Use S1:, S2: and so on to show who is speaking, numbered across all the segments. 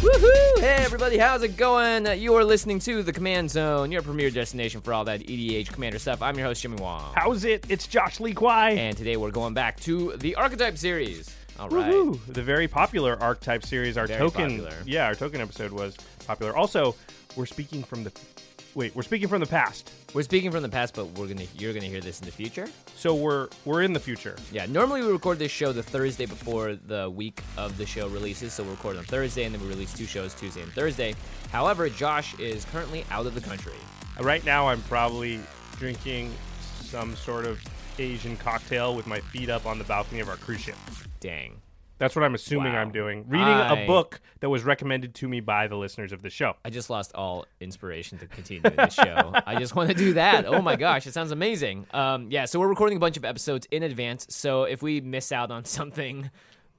S1: Woohoo! Hey everybody, how's it going? You are listening to The Command Zone, your premier destination for all that EDH commander stuff. I'm your host, Jimmy Wong.
S2: How's it? It's Josh Lee Kwai.
S1: And today we're going back to the Archetype series. All right.
S2: Woohoo! The very popular archetype series. Our
S1: Very
S2: token,
S1: popular.
S2: yeah, our token episode was popular. Also, we're speaking from the wait, we're speaking from the past.
S1: We're speaking from the past, but we're gonna you're gonna hear this in the future.
S2: So we're we're in the future.
S1: Yeah, normally we record this show the Thursday before the week of the show releases, so we record on Thursday and then we release two shows Tuesday and Thursday. However, Josh is currently out of the country.
S2: Right now, I'm probably drinking some sort of Asian cocktail with my feet up on the balcony of our cruise ship.
S1: Dang.
S2: That's what I'm assuming
S1: Wow.
S2: I'm doing. Reading
S1: I-
S2: a book that was recommended to me by the listeners of the show.
S1: I just lost all inspiration to continue the show. I just want to do that. Oh my gosh, it sounds amazing. Um, yeah, so we're recording a bunch of episodes in advance. So if we miss out on something,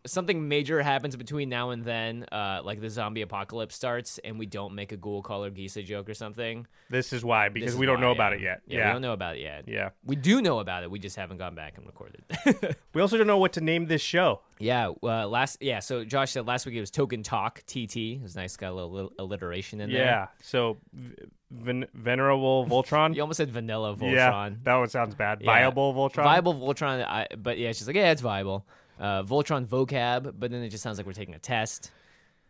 S1: something major happens between now and then, uh, like the zombie apocalypse starts, and we don't make a Ghoulcaller Gisa joke or something.
S2: This is why because
S1: is
S2: we don't
S1: why,
S2: know
S1: yeah.
S2: about it yet.
S1: Yeah, we don't know about it yet.
S2: Yeah.
S1: we do know about it. We just haven't gone back and recorded.
S2: We also don't know what to name this show.
S1: yeah, uh, last yeah. So Josh said last week it was Token Talk TT. It was nice, got a little, little alliteration in there.
S2: Yeah. So, ven- venerable Voltron.
S1: You almost said Vanilla Voltron.
S2: Yeah, that one sounds bad.
S1: Yeah.
S2: Viable Voltron.
S1: Viable Voltron. I, but yeah, she's like, yeah, it's viable. Uh, Voltron vocab, but then it just sounds like we're taking a test.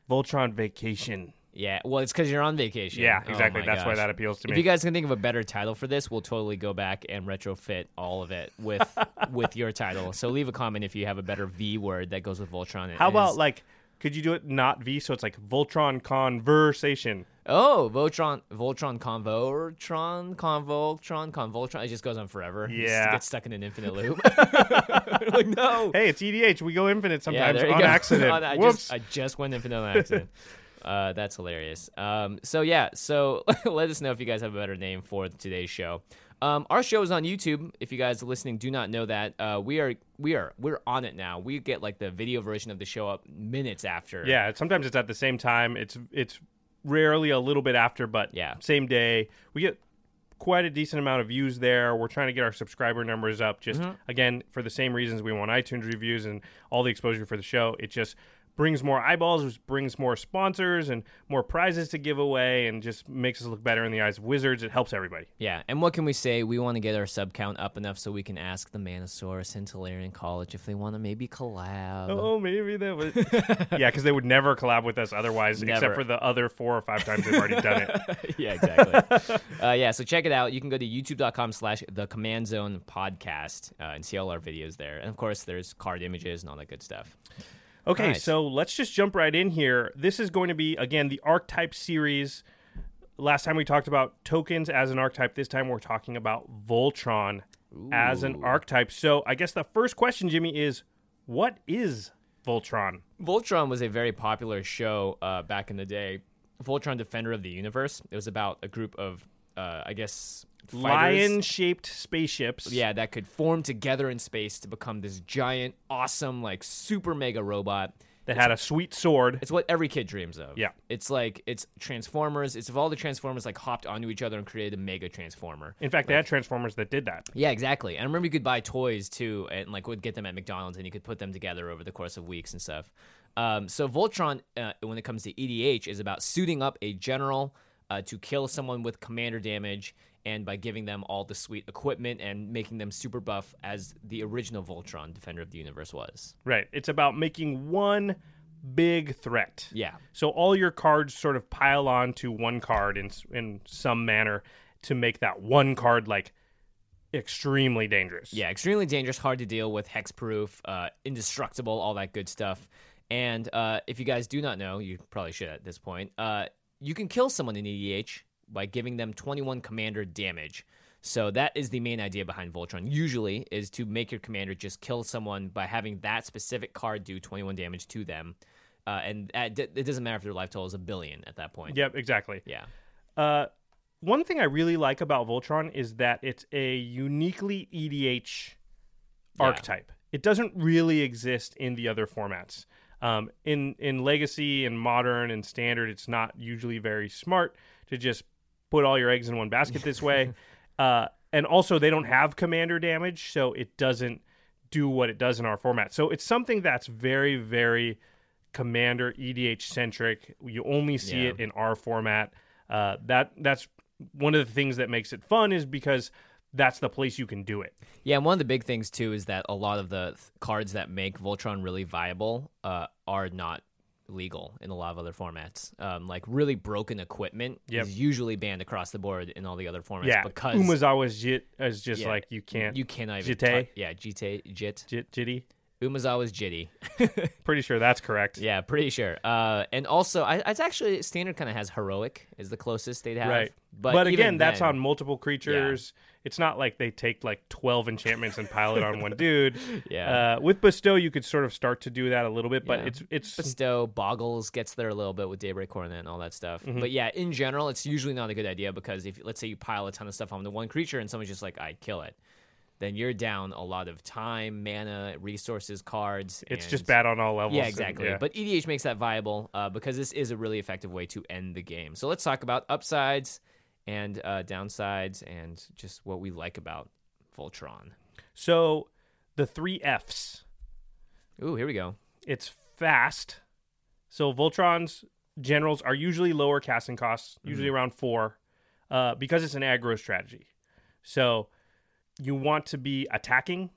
S2: Voltron Vacation.
S1: Yeah, well, it's because you're on vacation.
S2: Yeah,
S1: Oh
S2: exactly.
S1: my
S2: That's why that appeals to me.
S1: If you guys can think of a better title for this, we'll totally go back and retrofit all of it with with your title. So leave a comment if you have a better V word that goes with Voltron.
S2: How about like, could you do it not V? So it's like Voltron Conversation.
S1: Oh Voltron Voltron Convoltron Convoltron Convoltron? It just goes on forever.
S2: Yeah.
S1: get stuck in an infinite loop. like no.
S2: Hey, it's EDH. We go infinite sometimes
S1: you
S2: on
S1: go.
S2: accident.
S1: On- I
S2: Whoops.
S1: Just, I just went infinite on accident. uh, that's hilarious. Um, so yeah, so let us know if you guys have a better name for today's show. Um, our show is on YouTube. If you guys listening do not know that, uh, we are we are we're on it now. We get like the video version of the show up minutes after.
S2: yeah, sometimes it's at the same time. It's it's rarely a little bit after, but
S1: Yeah.
S2: same day. We get quite a decent amount of views there. We're trying to get our subscriber numbers up. Just
S1: Mm-hmm.
S2: again for the same reasons we want iTunes reviews and all the exposure for the show. It just brings more eyeballs, which brings more sponsors and more prizes to give away, and just makes us look better in the eyes of wizards. It helps everybody.
S1: Yeah, and what can we say? We want to get our sub count up enough so we can ask the Manosaurus and Tolarian College if they want to maybe collab.
S2: Oh, maybe that would. yeah, because they would never collab with us otherwise,
S1: Never.
S2: except for the other four or five times they've already done it.
S1: yeah, exactly. uh, yeah, so check it out. You can go to youtube.com slash the command zone podcast uh, and see all our videos there. And of course, there's card images and all that good stuff.
S2: Okay,
S1: Alright.
S2: so let's just jump right in here. This is going to be again the archetype series. Last time we talked about tokens as an archetype. This time we're talking about Voltron as an archetype. So I guess the first question, Jimmy, is what is Voltron?
S1: Voltron was a very popular show uh, back in the day. Voltron Defender of the Universe. It was about a group of, uh, I guess, fighters.
S2: Lion-shaped spaceships.
S1: Yeah, that could form together in space to become this giant, awesome, like super mega robot.
S2: that had a sweet sword.
S1: It's what every kid dreams of.
S2: Yeah.
S1: It's like it's Transformers. It's if all the Transformers like hopped onto each other and created a mega Transformer.
S2: In fact, they had Transformers that did that.
S1: Yeah, exactly. And I remember you could buy toys too, and like would get them at McDonald's, and you could put them together over the course of weeks and stuff. Um, so Voltron, uh, when it comes to EDH, is about suiting up a general uh, to kill someone with commander damage, and by giving them all the sweet equipment and making them super buff as the original Voltron, Defender of the Universe, was.
S2: Right. It's about making one big threat.
S1: Yeah.
S2: So all your cards sort of pile on to one card in in some manner to make that one card like extremely dangerous.
S1: Yeah, extremely dangerous, hard to deal with, hexproof, uh, indestructible, all that good stuff. And uh, if you guys do not know, you probably should at this point, uh, you can kill someone in EDH by giving them 21 commander damage. So that is the main idea behind Voltron. Usually, is to make your commander just kill someone by having that specific card do 21 damage to them, uh, and at, it doesn't matter if their life total is a billion at that point.
S2: Yep, exactly.
S1: Yeah.
S2: Uh, one thing I really like about Voltron is that it's a uniquely EDH
S1: Yeah.
S2: archetype. It doesn't really exist in the other formats. Um, in in Legacy and Modern and Standard, it's not usually very smart to just put all your eggs in one basket this way. uh, and also, they don't have commander damage, so it doesn't do what it does in our format. So it's something that's very, very commander EDH centric. You only see
S1: Yeah.
S2: it in our format. Uh, that that's one of the things that makes it fun is because that's the place you can do it.
S1: Yeah, and one of the big things too is that a lot of the th- cards that make Voltron really viable uh, are not legal in a lot of other formats. Um, like really broken equipment
S2: Yep.
S1: is usually banned across the board in all the other formats
S2: Yeah,
S1: because
S2: Umezawa's jit is just
S1: Yeah,
S2: like you can't
S1: you cannot even
S2: Jite?
S1: yeah, jite, jit.
S2: jit jitty.
S1: Umezawa's jitty.
S2: Pretty sure that's correct.
S1: yeah, pretty sure. Uh, and also, I, it's actually standard kind of has heroic is the closest they'd have.
S2: Right.
S1: But,
S2: But, again, that's on multiple creatures. It's not like they take like 12 enchantments and pile it on one dude.
S1: Yeah.
S2: Uh, with Bestow, you could sort of start to do that a little bit, but
S1: Yeah.
S2: it's it's
S1: Bestow, Boggles gets there a little bit with Daybreak Coronet and all that stuff.
S2: Mm-hmm.
S1: But yeah, in general, it's usually not a good idea because if let's say you pile a ton of stuff on the one creature and someone's just like, I'd kill it, then you're down a lot of time, mana, resources, cards.
S2: it's
S1: and-
S2: just bad on all levels.
S1: Yeah,
S2: and-
S1: exactly.
S2: yeah.
S1: But EDH makes that viable uh, because this is a really effective way to end the game. So let's talk about upsides and uh, downsides and just what we like about Voltron.
S2: so the three Fs.
S1: Ooh, here we go.
S2: It's fast. So Voltron's generals are usually lower casting costs, usually around four, uh, because it's an aggro strategy. So you want to be attacking.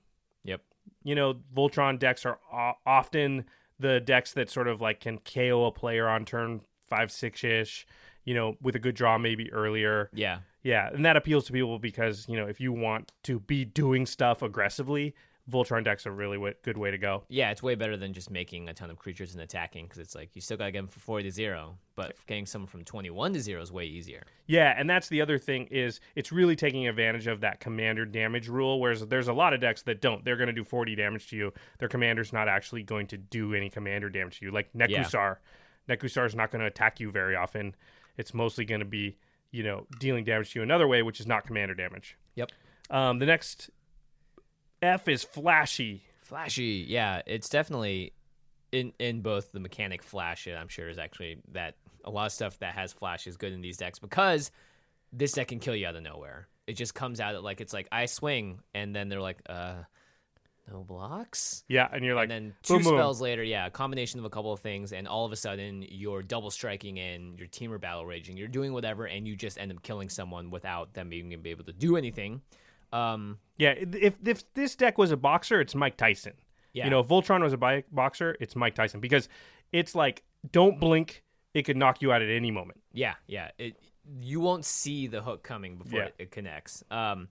S1: Yep.
S2: You know, Voltron decks are o- often the decks that sort of like can KO a player on turn five, six ish. You know, with a good draw maybe earlier.
S1: Yeah.
S2: Yeah, and that appeals to people because you know if you want to be doing stuff aggressively, Voltron decks are really w- good way to go.
S1: Yeah, it's way better than just making a ton of creatures and attacking because it's like you still got to get them from 40 to 0, but getting someone from 21 to 0 is way easier.
S2: Yeah, and that's the other thing is it's really taking advantage of that commander damage rule. Whereas there's a lot of decks that don't. They're going to do 40 damage to you. Their commander's not actually going to do any commander damage to you. Like Nekusar, Nekusar is not going to attack you very often. It's mostly going to be you know dealing damage to you another way, which is not commander damage.
S1: Yep.
S2: Um, the next F is flashy.
S1: Flashy. Yeah, it's definitely in in both the mechanic flash it I'm sure is actually that a lot of stuff that has flash is good in these decks because this deck can kill you out of nowhere. It just comes out like it's like I swing and then they're like uh no blocks.
S2: Yeah, and you're like
S1: and then two
S2: boom, boom.
S1: spells later, yeah, a combination of a couple of things, and all of a sudden you're double striking and your team are battle raging, you're doing whatever, and you just end up killing someone without them being able to do anything. Um,
S2: Yeah, if if this deck was a boxer, it's Mike Tyson.
S1: Yeah.
S2: You know, if Voltron was a bi- boxer, it's Mike Tyson because it's like don't blink, it could knock you out at any moment.
S1: yeah, yeah, it you won't see the hook coming before
S2: Yeah.
S1: it, it connects. Um,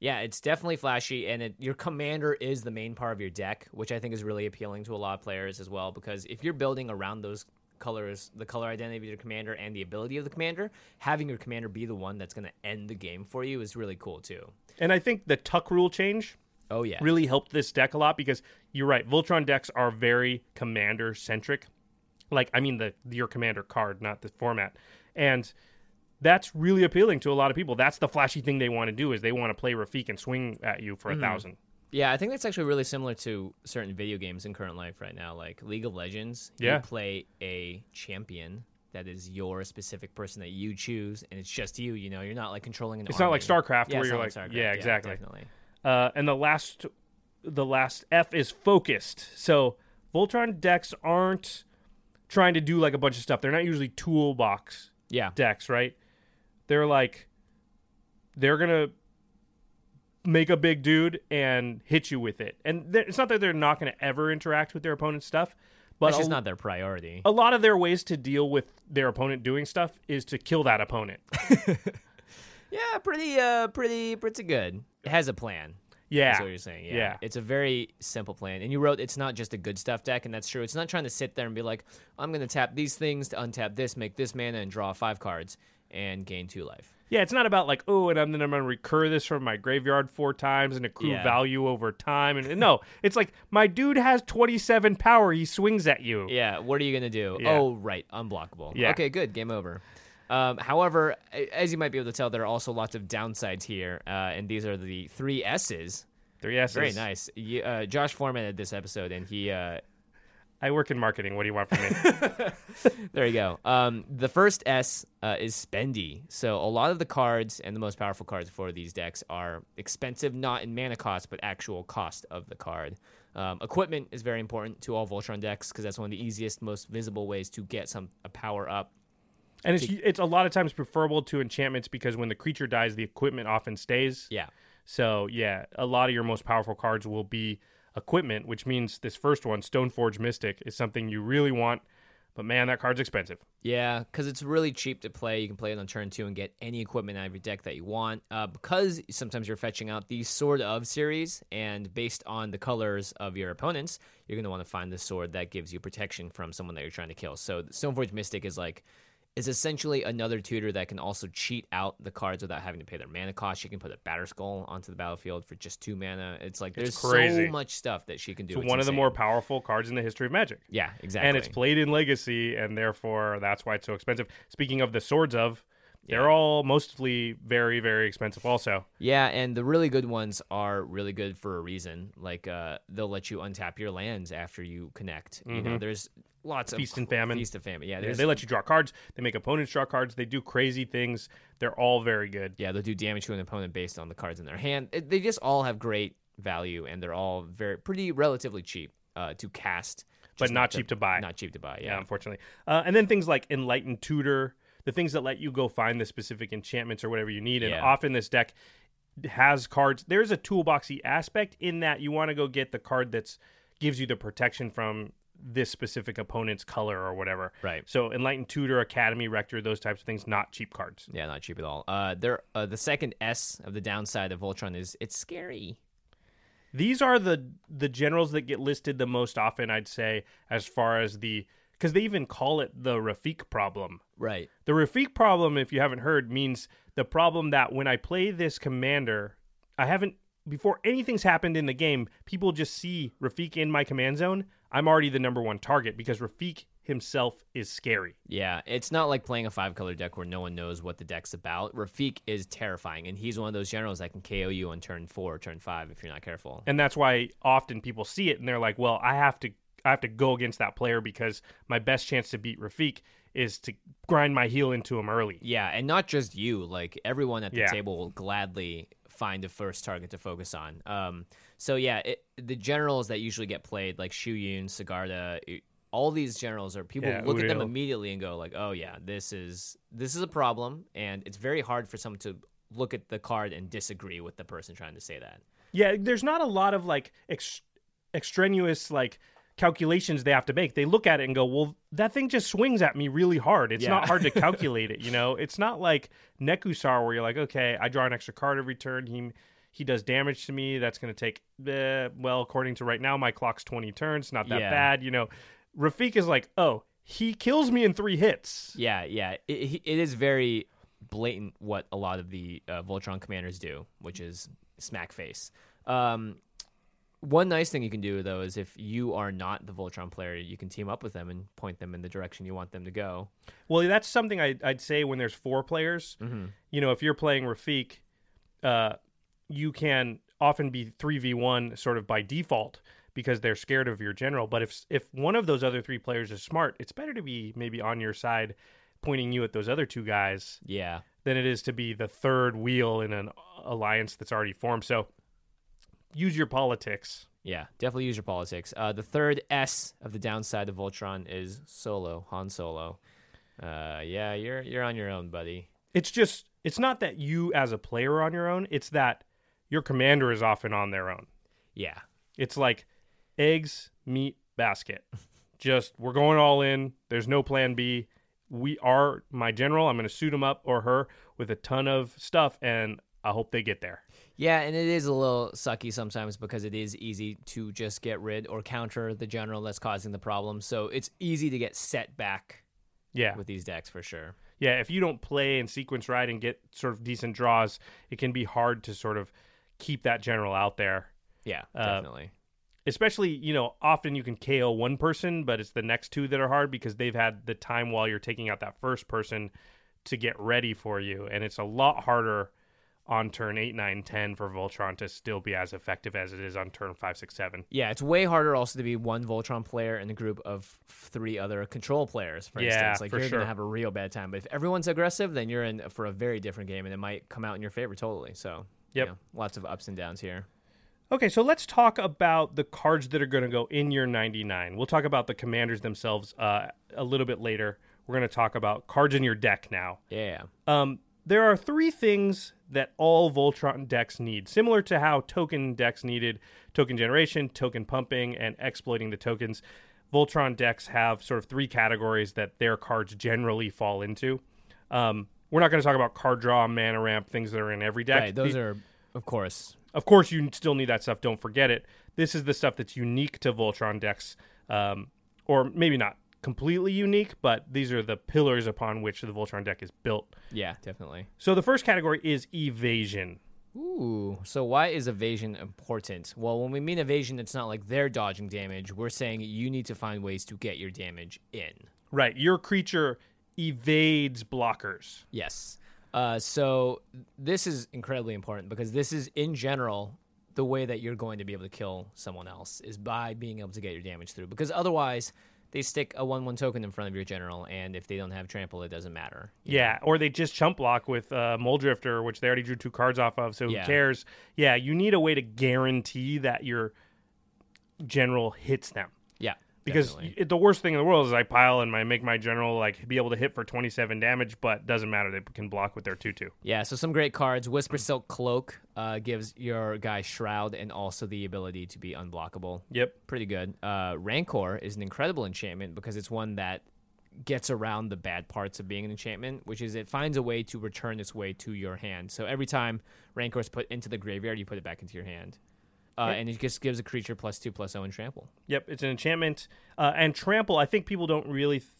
S1: yeah, it's definitely flashy, and it, your commander is the main part of your deck, which I think is really appealing to a lot of players as well. Because if you're building around those colors, the color identity of your commander and the ability of the commander, having your commander be the one that's going to end the game for you is really cool too.
S2: And I think the tuck rule change
S1: Oh yeah,
S2: really helped this deck a lot because you're right, Voltron decks are very commander centric. Like I mean the your commander card, not the format. And that's really appealing to a lot of people. That's the flashy thing they want to do is they want to play Rafiq and swing at you for a thousand.
S1: Yeah, I think that's actually really similar to certain video games in current life right now, like League of Legends.
S2: Yeah.
S1: You play a champion that is your specific person that you choose, and it's just you. You know, you're not like controlling an.
S2: It's not like. StarCraft
S1: Yeah,
S2: where you're
S1: not
S2: like, yeah, exactly.
S1: definitely.
S2: Uh, and the last, the last F is focused. So Voltron decks aren't trying to do like a bunch of stuff. They're not usually toolbox
S1: Yeah,
S2: decks, right? They're like, they're gonna make a big dude and hit you with it. And it's not that they're not going to ever interact with their opponent's stuff, but a,
S1: just not their priority.
S2: a lot of their ways to deal with their opponent doing stuff is to kill that opponent.
S1: Yeah, pretty, uh, pretty, pretty good. It has a plan.
S2: Yeah.
S1: That's what you're saying. Yeah.
S2: Yeah.
S1: It's a very simple plan. And you wrote it's not just a good stuff deck, and that's true. It's not trying to sit there and be like, I'm going to tap these things to untap this, make this mana, and draw five cards and gain two life.
S2: Yeah, it's not about like, oh, and I'm, then I'm going to recur this from my graveyard four times and accrue
S1: Yeah.
S2: value over time. And no, it's like my dude has 27 power. He swings at you.
S1: Yeah, what are you gonna do?
S2: Yeah.
S1: Oh, right, unblockable.
S2: Yeah.
S1: Okay, good. Game over. Um, however, as you might be able to tell, there are also lots of downsides here, uh, and these are the three S's.
S2: Three S's.
S1: Very nice. You, uh, Josh formatted this episode, and he. Uh,
S2: I work in marketing. What do you want from me?
S1: there you go. Um, the first S uh, is spendy. So a lot of the cards and the most powerful cards for these decks are expensive, not in mana cost, but actual cost of the card. Um, equipment is very important to all Voltron decks because that's one of the easiest, most visible ways to get some a power up
S2: and it's it's a lot of times preferable to enchantments because when the creature dies, the equipment often stays.
S1: Yeah.
S2: So yeah, a lot of your most powerful cards will be equipment, which means this first one, Stoneforge Mystic, is something you really want. But man, that card's expensive.
S1: Yeah, because it's really cheap to play. You can play it on turn two and get any equipment out of your deck that you want. Uh, because sometimes you're fetching out the Sword of series, and based on the colors of your opponents, you're going to want to find the sword that gives you protection from someone that you're trying to kill. So Stoneforge Mystic is like is essentially another tutor that can also cheat out the cards without having to pay their mana cost. She can put a Batterskull onto the battlefield for just two mana. It's like there's
S2: crazy.
S1: so much stuff that she can do.
S2: It's
S1: It's
S2: one of the
S1: insane.
S2: more powerful cards in the history of Magic.
S1: yeah, exactly.
S2: And it's played in Legacy, and therefore that's why it's so expensive. Speaking of the Swords of, they're all mostly very, very expensive also.
S1: Yeah, and the really good ones are really good for a reason. Like uh, they'll let you untap your lands after you connect. You know, there's lots of
S2: Mm-hmm. Feast and famine.
S1: Feast and famine. Yeah,
S2: Yeah, they let you draw cards. They make opponents draw cards. They do crazy things. They're all very good.
S1: yeah, they'll do damage to an opponent based on the cards in their hand. They just all have great value, and they're all very pretty relatively cheap uh, to cast,
S2: But
S1: just
S2: not cheap to buy.
S1: Not cheap to buy.
S2: Yeah,
S1: Yeah,
S2: unfortunately. Uh, and then things like Enlightened Tutor, the things that let you go find the specific enchantments or whatever you need. And
S1: Yeah.
S2: often this deck has cards. There's a toolboxy aspect in that you want to go get the card that's gives you the protection from this specific opponent's color or whatever.
S1: Right.
S2: So Enlightened Tutor, Academy Rector, those types of things, not cheap cards.
S1: yeah, not cheap at all. Uh, there, uh, the second S of the downside of Voltron is it's scary.
S2: These are the the generals that get listed the most often, I'd say, as far as the because they even call it the Rafiq problem.
S1: Right.
S2: The Rafiq problem, if you haven't heard, means the problem that when I play this commander, I haven't before anything's happened in the game, people just see Rafiq in my command zone. I'm already the number one target because Rafiq himself is scary.
S1: Yeah, it's not like playing a five color deck where no one knows what the deck's about. Rafiq is terrifying, and he's one of those generals that can KO you on turn four or turn five if you're not careful.
S2: And that's why often people see it and they're like, "Well, I have to I have to go against that player because my best chance to beat Rafiq is to grind my heel into him early."
S1: Yeah, and not just you, like everyone at the
S2: Yeah.
S1: table will gladly find a first target to focus on. Um, so yeah, it, the generals that usually get played, like Shu Yun, Sigarda, all these generals are people
S2: Yeah,
S1: look at them immediately and go like, "Oh yeah, this is this is a problem," and it's very hard for someone to look at the card and disagree with the person trying to say that.
S2: Yeah, there's not a lot of like ex- extraneous like calculations they have to make. They look at it and go, "Well, that thing just swings at me really hard. It's
S1: Yeah.
S2: not hard to calculate it, you know. It's not like Nekusar where you're like, "Okay, I draw an extra card every turn. He he does damage to me. That's going to take eh, well, according to right now my clock's 20 turns. Not that
S1: Yeah.
S2: bad, you know. Rafiq is like, "Oh, he kills me in 3 hits."
S1: Yeah, yeah, it, it is very blatant what a lot of the uh, Voltron commanders do, which is smack face. Um, one nice thing you can do though is if you are not the Voltron player, you can team up with them and point them in the direction you want them to go.
S2: Well, that's something I, I'd say when there's four players.
S1: Mm-hmm.
S2: You know, if you're playing Rafiq, uh, you can often be 3v1 sort of by default because they're scared of your general. But if if one of those other three players is smart, it's better to be maybe on your side pointing you at those other two guys
S1: Yeah.
S2: than it is to be the third wheel in an alliance that's already formed. So use your politics.
S1: Yeah, definitely use your politics. Uh, the third S of the downside of Voltron is Solo, Han Solo. Uh, yeah, you're you're on your own, buddy.
S2: It's just it's not that you as a player are on your own, it's that your commander is often on their own.
S1: Yeah,
S2: It's like eggs, meat, basket. Just we're going all in. There's no plan B. We are my general. I'm going to suit him up or her with a ton of stuff, and I hope they get there.
S1: Yeah, and it is a little sucky sometimes because it is easy to just get rid or counter the general that's causing the problem. So it's easy to get set back
S2: Yeah,
S1: with these decks for sure.
S2: yeah. If you don't play and sequence right and get sort of decent draws, it can be hard to sort of keep that general out there.
S1: Yeah,
S2: Uh,
S1: definitely.
S2: especially you know often you can KO one person, but it's the next two that are hard because they've had the time while you're taking out that first person to get ready for you, and it's a lot harder on turn 8, 9, 10 for Voltron to still be as effective as it is on turn 5, 6, 7.
S1: Yeah, it's way harder also to be one Voltron player in a group of three other control players, for
S2: Yeah,
S1: instance. Like you're
S2: sure.
S1: gonna have a real bad time. But if everyone's aggressive, then you're in for a very different game and it might come out in your favor totally. So you know, lots of ups and downs here.
S2: Okay, so let's talk about the cards that are going to go in your 99. We'll talk about the commanders themselves uh, a little bit later. We're going to talk about cards in your deck now.
S1: Yeah.
S2: Um, there are three things that all Voltron decks need, similar to how token decks needed token generation, token pumping, and exploiting the tokens. Voltron decks have sort of three categories that their cards generally fall into. Um, we're not going to talk about card draw, mana ramp, things that are in every deck.
S1: Right. Those
S2: The-
S1: are of course.
S2: of course, you still need that stuff. Don't forget it. This is the stuff that's unique to Voltron decks, um, or maybe not completely unique, but these are the pillars upon which the Voltron deck is built.
S1: Yeah, definitely.
S2: So the first category is evasion.
S1: Ooh. So why is evasion important? Well, when we mean evasion, it's not like they're dodging damage. We're saying you need to find ways to get your damage in.
S2: Right, your creature evades blockers.
S1: Yes. Uh, so this is incredibly important because this is, in general, the way that you're going to be able to kill someone else is by being able to get your damage through. Because otherwise, they stick a one-one token in front of your general, and if they don't have trample, it doesn't matter.
S2: Yeah, or they just chump block with uh, Mulldrifter, which they already drew two cards off of. So
S1: Yeah.
S2: who cares? Yeah, you need a way to guarantee that your general hits them. Because y- the worst thing in the world is I pile and I make my general like be able to hit for 27 damage, but doesn't matter. They can block with their 2 2.
S1: Yeah, so some great cards. Whispersilk Cloak uh, gives your guy Shroud and also the ability to be unblockable.
S2: Yep.
S1: Pretty good. Uh, Rancor is an incredible enchantment because it's one that gets around the bad parts of being an enchantment, which is it finds a way to return its way to your hand. So every time Rancor is put into the graveyard, you put it back into your hand. Uh, And it just gives a creature plus two plus zero and trample.
S2: Yep. It's an enchantment. Uh, and trample, I think people don't really th-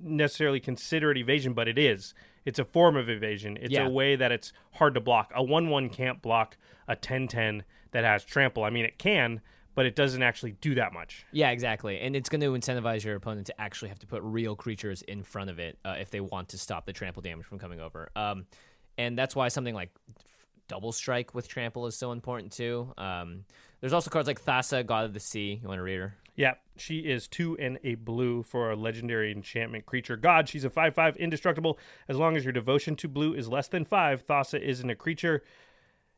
S2: necessarily consider it evasion, but it is. It's a form of evasion. It's
S1: Yeah.
S2: a way that it's hard to block. A 1 1 can't block a 10 10 that has trample. I mean, it can, but it doesn't actually do that much.
S1: Yeah, exactly. And it's going to incentivize your opponent to actually have to put real creatures in front of it uh, if they want to stop the trample damage from coming over. Um, and that's why something like double strike with trample is so important too. Um, there's also cards like Thassa, God of the Sea. You want to read her?
S2: Yeah, she is two and a blue for a legendary enchantment creature. God, she's a 5 5 indestructible. As long as your devotion to blue is less than 5, Thassa isn't a creature.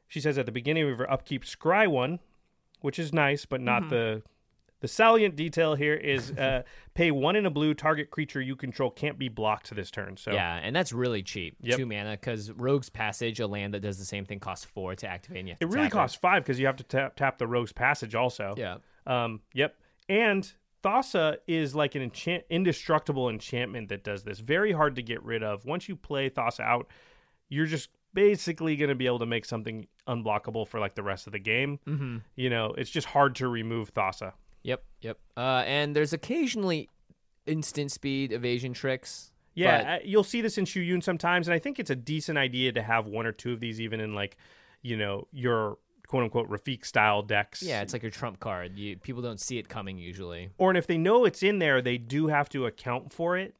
S2: She says at the beginning of her upkeep, scry one, which is nice, but not the. The salient detail here is uh, pay one in a blue. Target creature you control can't be blocked this turn. So
S1: Yeah, and that's really cheap.
S2: Yep.
S1: Two mana because Rogue's Passage, a land that does the same thing, costs four to activate. And you
S2: it really costs five because you have to tap, tap the Rogue's Passage also.
S1: Yeah.
S2: Um, yep. And Thassa is like an enchant- indestructible enchantment that does this. Very hard to get rid of. Once you play Thassa out, you're just basically going to be able to make something unblockable for like the rest of the game. Mm-hmm. You know, it's just hard to remove Thassa.
S1: Yep, yep. Uh, and there's occasionally instant speed evasion tricks.
S2: Yeah,
S1: but-
S2: you'll see this in Shu Yun sometimes, and I think it's a decent idea to have one or two of these, even in like, you know, your quote unquote Rafiq style decks.
S1: Yeah, it's like your trump card. You people don't see it coming usually.
S2: or and if they know it's in there, they do have to account for it.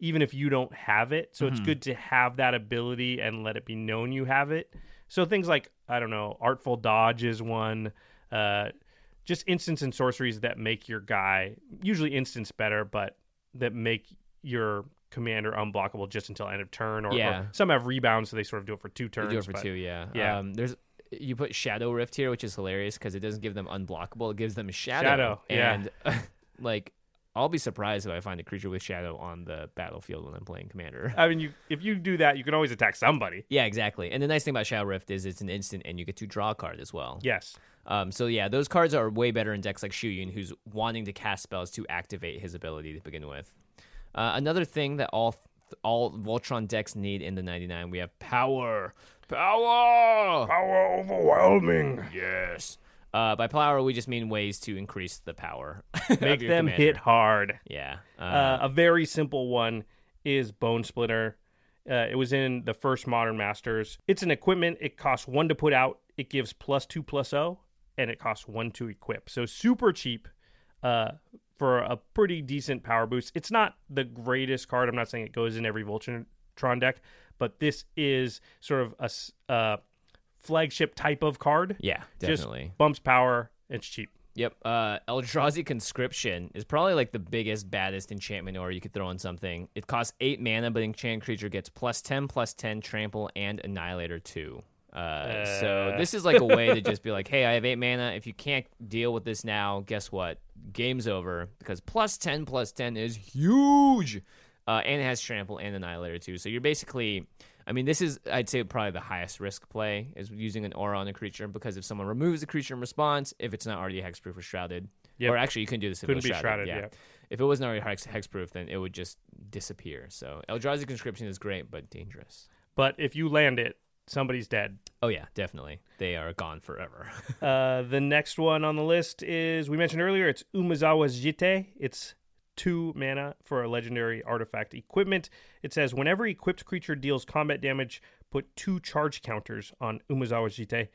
S2: even if you don't have it. So it's
S1: Mm-hmm.
S2: good to have that ability and let it be known you have it. So things like I don't know, artful dodge is one. Uh, just instants and sorceries that make your guy usually instants better, but that make your commander unblockable just until end of turn. Or, or
S1: Yeah.
S2: some have rebounds, so they sort of do it for two
S1: They
S2: turns.
S1: do it for
S2: but-
S1: two, yeah.
S2: yeah.
S1: Um, there's you put Shadow Rift here, which is hilarious because it doesn't give them unblockable; it gives them Shadow.
S2: Shadow, yeah.
S1: And like, I'll be surprised if I find a creature with Shadow on the battlefield when I'm playing Commander.
S2: I mean, you if you do that, you can always attack somebody.
S1: yeah, exactly. And the nice thing about Shadow Rift is it's an instant, and you get to draw a card as well.
S2: Yes.
S1: Um, so yeah, those cards are way better in decks like Shu Yun, who's wanting to cast spells to activate his ability to begin with. Uh, another thing that all all Voltron decks need in the 99, we have power. Power.
S2: Power overwhelming.
S1: Yes. Uh, by power, we just mean ways to increase the power.
S2: Make them
S1: commander.
S2: hit hard.
S1: Yeah. Uh,
S2: Uh, a very simple one is Bonesplitter. Uh, it was in the first Modern Masters. It's an equipment. It costs one to put out. It gives plus two plus O, and it costs one to equip. So super cheap uh, for a pretty decent power boost. It's not the greatest card. I'm not saying it goes in every Voltron deck, but this is sort of a uh, flagship type of card.
S1: yeah, definitely.
S2: Just bumps power. It's cheap.
S1: Yep. Uh, Eldrazi Conscription is probably like the biggest, baddest enchantment or you could throw on something. It costs eight mana, but enchanted creature gets plus ten, plus ten, trample, and annihilator two. Uh, so
S2: Uh.
S1: this is like a way to just be like, hey, I have eight mana. If you can't deal with this now, guess what? Game's over because plus ten, plus ten is huge, uh, and it has trample and annihilator too. So you're basically I mean, this is I'd say probably the highest risk play is using an aura on a creature because if someone removes the creature in response, if it's not already hexproof or shrouded,
S2: Yep.
S1: or actually you can do this if
S2: Couldn't
S1: it
S2: be
S1: was
S2: shrouded,
S1: yeah.
S2: yeah.
S1: If it wasn't already hex hexproof, then it would just disappear. So Eldrazi Conscription is great but dangerous.
S2: But if you land it, somebody's dead.
S1: Oh yeah, definitely. They are gone forever.
S2: Uh, the next one on the list is we mentioned earlier. It's Umezawa's Jitte. It's two mana for a legendary artifact equipment. It says whenever equipped creature deals combat damage, put two charge counters on Umezawa's Jitte.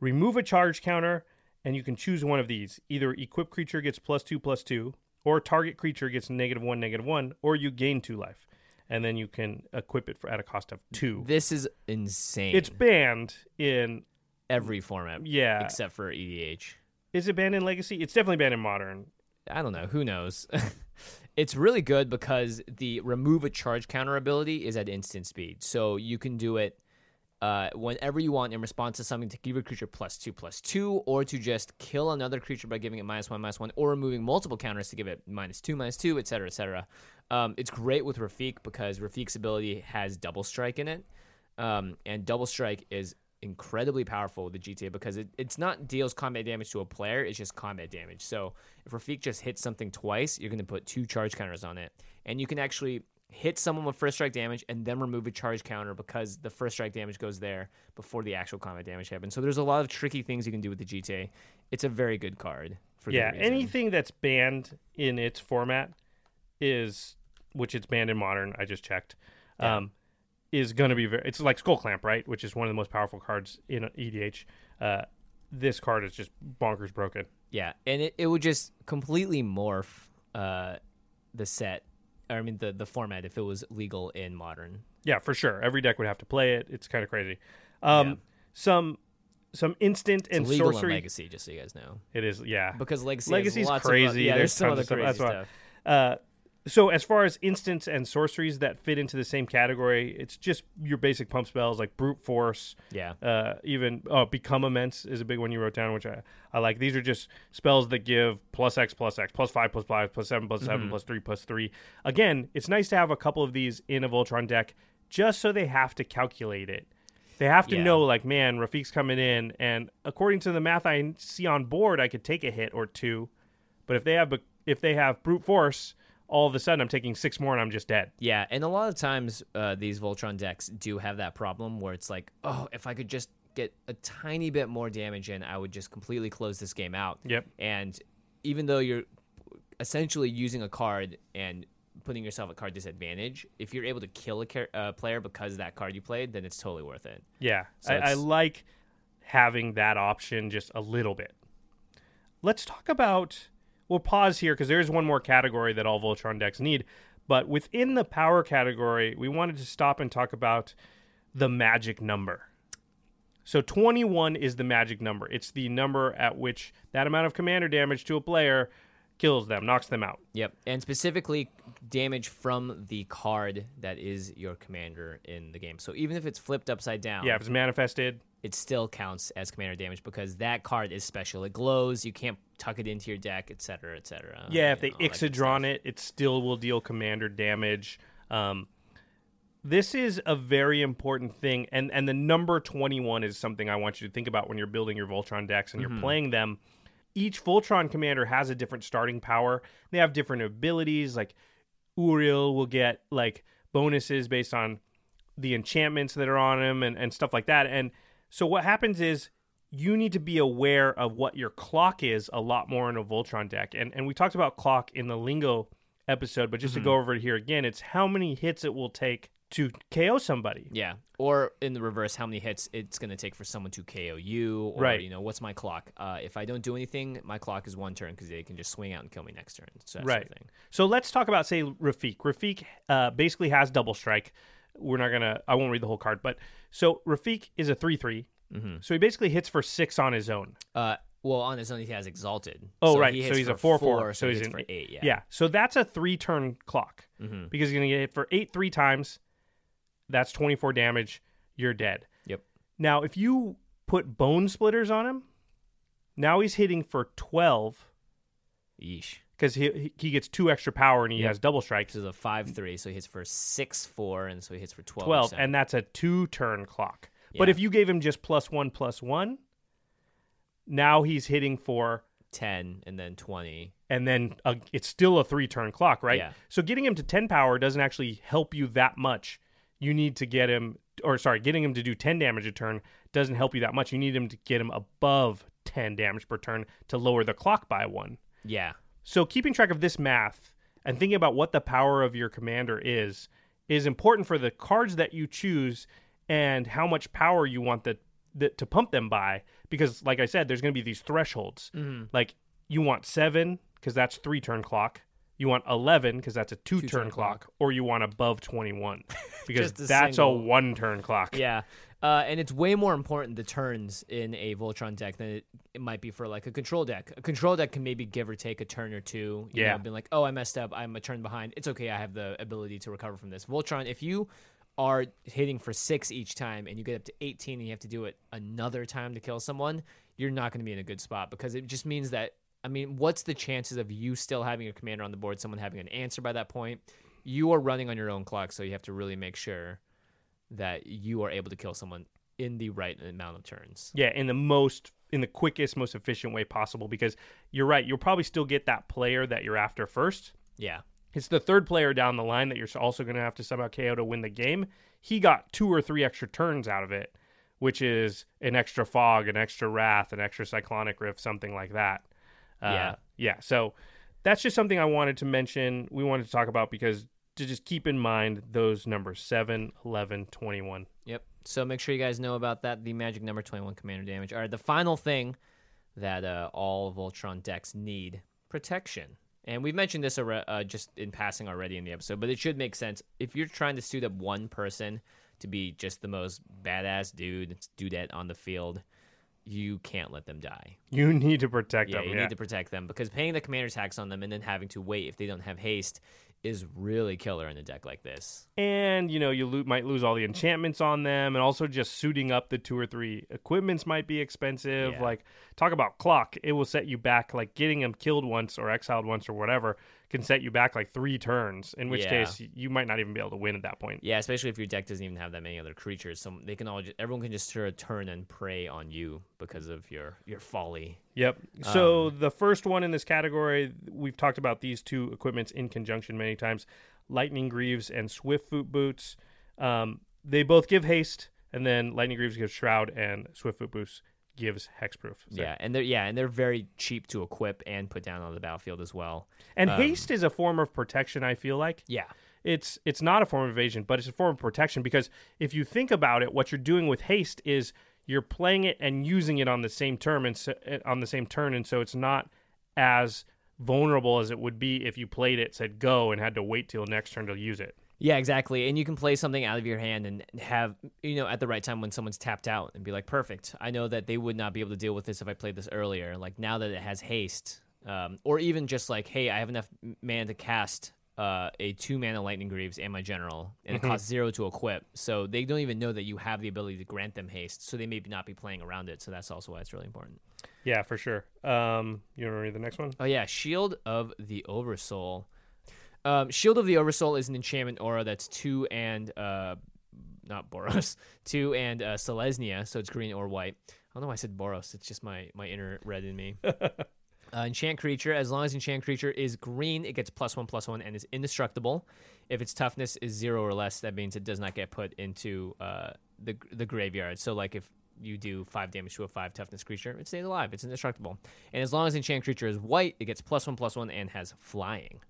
S2: Remove a charge counter, and you can choose one of these. Either equipped creature gets plus two plus two, or target creature gets negative one negative one, or you gain two life, and then you can equip it for at a cost of two.
S1: this is insane.
S2: It's banned in
S1: every format.
S2: Yeah.
S1: Except for EDH.
S2: is it banned in Legacy? It's definitely banned in Modern.
S1: I don't know. Who knows? it's really good because the remove a charge counter ability is at instant speed. So you can do it uh, whenever you want in response to something to give a creature plus two, plus two, or to just kill another creature by giving it minus one, minus one, or removing multiple counters to give it minus two, minus two, etc., etc. Um, it's great with Rafiq because Rafiq's ability has double strike in it. Um, and double strike is incredibly powerful with the Jitte because it, it's not deals combat damage to a player, it's just combat damage. So if Rafiq just hits something twice, you're going to put two charge counters on it. And you can actually hit someone with first strike damage and then remove a charge counter because the first strike damage goes there before the actual combat damage happens. So there's a lot of tricky things you can do with the Jitte. It's a very good card. For
S2: yeah, anything that's banned in its format is, which it's banned in modern. I just checked.
S1: Yeah.
S2: Um, is going to be very. It's like Skullclamp, right? Which is one of the most powerful cards in EDH. Uh, this card is just bonkers broken.
S1: Yeah, and it, it would just completely morph uh, the set. Or, I mean, the the format if it was legal in modern.
S2: Yeah, for sure. Every deck would have to play it. It's kind of crazy. Um,
S1: Yeah.
S2: Some some instant
S1: It's
S2: and
S1: legal in
S2: sorcery.
S1: Legacy, just so you guys know,
S2: It is, yeah.
S1: because Legacy
S2: Legacy's
S1: lots
S2: crazy.
S1: Of, yeah,
S2: There's
S1: there's some other
S2: of stuff.
S1: crazy
S2: why-
S1: stuff.
S2: Uh, so as far as instants and sorceries that fit into the same category, it's just your basic pump spells like brute force.
S1: Yeah,
S2: Uh, even oh, become immense is a big one you wrote down, which I, I like. These are just spells that give plus X plus X plus five plus five plus seven plus seven plus three plus three. Again, it's nice to have a couple of these in a Voltron deck, just so they have to calculate it. They have to
S1: Yeah.
S2: know, like, man, Rafiq's coming in, and according to the math I see on board, I could take a hit or two. But if they have if they have brute force, all of a sudden I'm taking six more and I'm just dead.
S1: yeah, and a lot of times uh, these Voltron decks do have that problem where it's like, oh, if I could just get a tiny bit more damage in, I would just completely close this game out.
S2: Yep.
S1: And even though you're essentially using a card and putting yourself at card disadvantage, if you're able to kill a char- uh, player because of that card you played, then it's totally worth it.
S2: Yeah,
S1: So
S2: I, I like having that option just a little bit. Let's talk about. We'll pause here because there is one more category that all Voltron decks need, But within the power category, we wanted to stop and talk about the magic number. So 21 is the magic number. It's the number at which that amount of commander damage to a player kills them, knocks them out.
S1: Yep, and specifically damage from the card that is your commander in the game. So even if it's flipped upside down,
S2: Yeah, if it's manifested,
S1: it still counts as commander damage because that card is special. It glows. You can't tuck it into your deck, etc., etc.
S2: yeah, if they Ixidron it, it still will deal commander damage. Um, this is a very important thing, and and the number twenty one is something I want you to think about when you're building your Voltron decks and you're playing them. Each Voltron commander has a different starting power. They have different abilities. Like Uril will get like bonuses based on the enchantments that are on him and, and stuff like that. And so what happens is you need to be aware of what your clock is a lot more in a Voltron deck. And and we talked about clock in the lingo episode, but just to go over it here again, it's how many hits it will take to KO somebody.
S1: Yeah, or in the reverse, how many hits it's going to take for someone to KO you, or
S2: Right.
S1: you know, what's my clock? Uh, if I don't do anything, my clock is one turn because they can just swing out and kill me next turn. So that sort
S2: Right.
S1: of thing.
S2: So let's talk about say Rafiq. Rafiq uh, basically has double strike. We're not gonna. I won't read the whole card, but so Rafiq is a three three. So he basically hits for six on his own.
S1: Uh, well, on his own, he has exalted.
S2: Oh,
S1: so
S2: right.
S1: He
S2: So he's a
S1: for
S2: 4-4,
S1: So,
S2: so
S1: he
S2: he's
S1: hits
S2: an
S1: for eight. Yeah.
S2: Yeah. So that's a three turn clock
S1: Mm-hmm.
S2: because he's gonna get hit for eight three times. That's twenty four damage. You're dead.
S1: Yep.
S2: Now, if you put Bonesplitters on him, now he's hitting for twelve
S1: Yeesh.
S2: Because he he- gets two extra power and he
S1: Yep.
S2: has double strikes.
S1: This is a five three, so he hits for six four, and so he hits for twelve.
S2: 12 and that's a two turn clock but if you gave him just plus one plus one now he's hitting for
S1: ten, and then twenty.
S2: and then uh, it's still a three turn clock right
S1: Yeah.
S2: so getting him to 10 power doesn't actually help you that much you need to get him or sorry getting him to do 10 damage a turn doesn't help you that much you need him to get him above 10 damage per turn to lower the clock by one
S1: Yeah.
S2: So keeping track of this math and thinking about what the power of your commander is is important for the cards that you choose and how much power you want the, the to pump them by because like I said there's going to be these thresholds. Mm-hmm. Like you want 7 cuz that's 3 turn clock. You want 11 cuz that's a 2 turn
S1: Two-turn
S2: clock or you want above 21 because
S1: a
S2: that's
S1: single.
S2: a 1 turn clock.
S1: Yeah. Uh, and it's way more important the turns in a Voltron deck than it, it might be for like a control deck. A control deck can maybe give or take a turn or two. You
S2: Yeah.
S1: Know, being like, oh, I messed up. I'm a turn behind. It's okay. I have the ability to recover from this. Voltron, if you are hitting for six each time and you get up to 18 and you have to do it another time to kill someone, you're not going to be in a good spot because it just means that. I mean, what's the chances of you still having a commander on the board, someone having an answer by that point? You are running on your own clock, so you have to really make sure that you are able to kill someone in the right amount of turns.
S2: Yeah, in the most in the quickest, most efficient way possible because you're right, you'll probably still get that player that you're after first.
S1: Yeah.
S2: It's the third player down the line that you're also going to have to somehow KO to win the game. He got two or three extra turns out of it, which is an extra fog, an extra wrath, an extra cyclonic rift, something like that. Uh,
S1: Yeah.
S2: Yeah. So that's just something I wanted to mention. We wanted to talk about because to just keep in mind those numbers 7, 11, 21.
S1: Yep. So make sure you guys know about that. The magic number 21 commander damage. All right. The final thing that uh, all Voltron decks need protection. And we've mentioned this uh, just in passing already in the episode, but it should make sense. If you're trying to suit up one person to be just the most badass dude, dudette on the field, you can't let them die.
S2: You need to protect
S1: Yeah,
S2: them.
S1: you
S2: yeah.
S1: need to protect them because paying the commander tax on them and then having to wait if they don't have haste is really killer in a deck like this.
S2: and you know you lo- might lose all the enchantments on them and also just suiting up the two or three equipments might be expensive
S1: Yeah.
S2: like talk about clock it will set you back like getting them killed once or exiled once or whatever can set you back like three turns in which
S1: Yeah.
S2: case you might not even be able to win at that point
S1: Yeah, especially if your deck doesn't even have that many other creatures. So they can all just, everyone can just sort of turn and prey on you because of your your folly.
S2: Yep. So
S1: Um,
S2: the first one in this category, we've talked about these two equipments in conjunction many times: Lightning Greaves and Swiftfoot Boots. Um, they both give haste, and then Lightning Greaves gives Shroud, and Swiftfoot Boots gives Hexproof. So-
S1: Yeah, and they're yeah, and they're very cheap to equip and put down on the battlefield as well.
S2: And
S1: Um,
S2: haste is a form of protection. I feel like
S1: Yeah,
S2: it's it's not a form of evasion, but it's a form of protection because if you think about it, what you're doing with haste is you're playing it and using it on the same term and so, eh, on the same turn, and so it's not as vulnerable as it would be if you played it, said go, and had to wait till next turn to use it.
S1: Yeah, exactly. And you can play something out of your hand and have, you know, at the right time when someone's tapped out and be like, perfect. I know that they would not be able to deal with this if I played this earlier. Like now that it has haste, um, or even just like, hey, I have enough mana to cast uh, a two mana Lightning Greaves and my General, and it costs zero to equip. So they don't even know that you have the ability to grant them haste. So they may not be playing around it. So that's also why it's really important.
S2: Yeah, for sure. Um, you want to read the next one?
S1: Oh yeah, Shield of the Oversoul. Um, Shield of the Oversoul is an enchantment aura that's two and uh, not Boros, two and uh, Selesnya, so it's green or white. I don't know why I said Boros. It's just my my inner red in me. uh, enchant creature. As long as enchant creature is green, it gets plus one plus one and is indestructible. If its toughness is zero or less, that means it does not get put into uh, the the graveyard. So like if you do five damage to a five toughness creature, it stays alive. It's indestructible. And as long as enchant creature is white, it gets plus one plus one and has flying.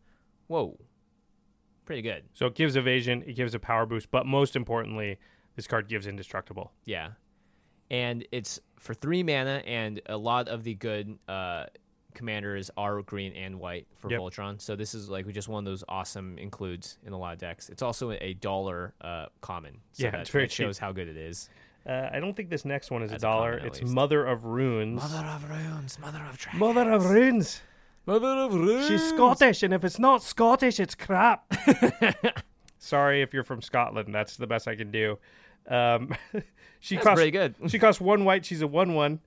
S1: Whoa, pretty good.
S2: So it gives evasion, it gives a power boost, but most importantly, this card gives indestructible.
S1: Yeah, and it's for three mana, and a lot of the good uh, commanders are green and white for
S2: Yep.
S1: Voltron. So this is like we just one of those awesome includes in a lot of decks. It's also a dollar uh, common. So
S2: Yeah,
S1: that,
S2: it's very
S1: that shows how good it is.
S2: Uh, I don't think this next one is
S1: That's
S2: a
S1: a
S2: dollar.
S1: common,
S2: it's
S1: least.
S2: Mother of Runes.
S1: Mother of runes, mother of dragons,
S2: Mother of Runes.
S1: Mother of runes.
S2: She's Scottish, and if it's not Scottish, it's crap. Sorry if you're from Scotland. That's the best I can do. Um, she
S1: That's
S2: costs
S1: pretty good.
S2: she costs one white. She's a one one.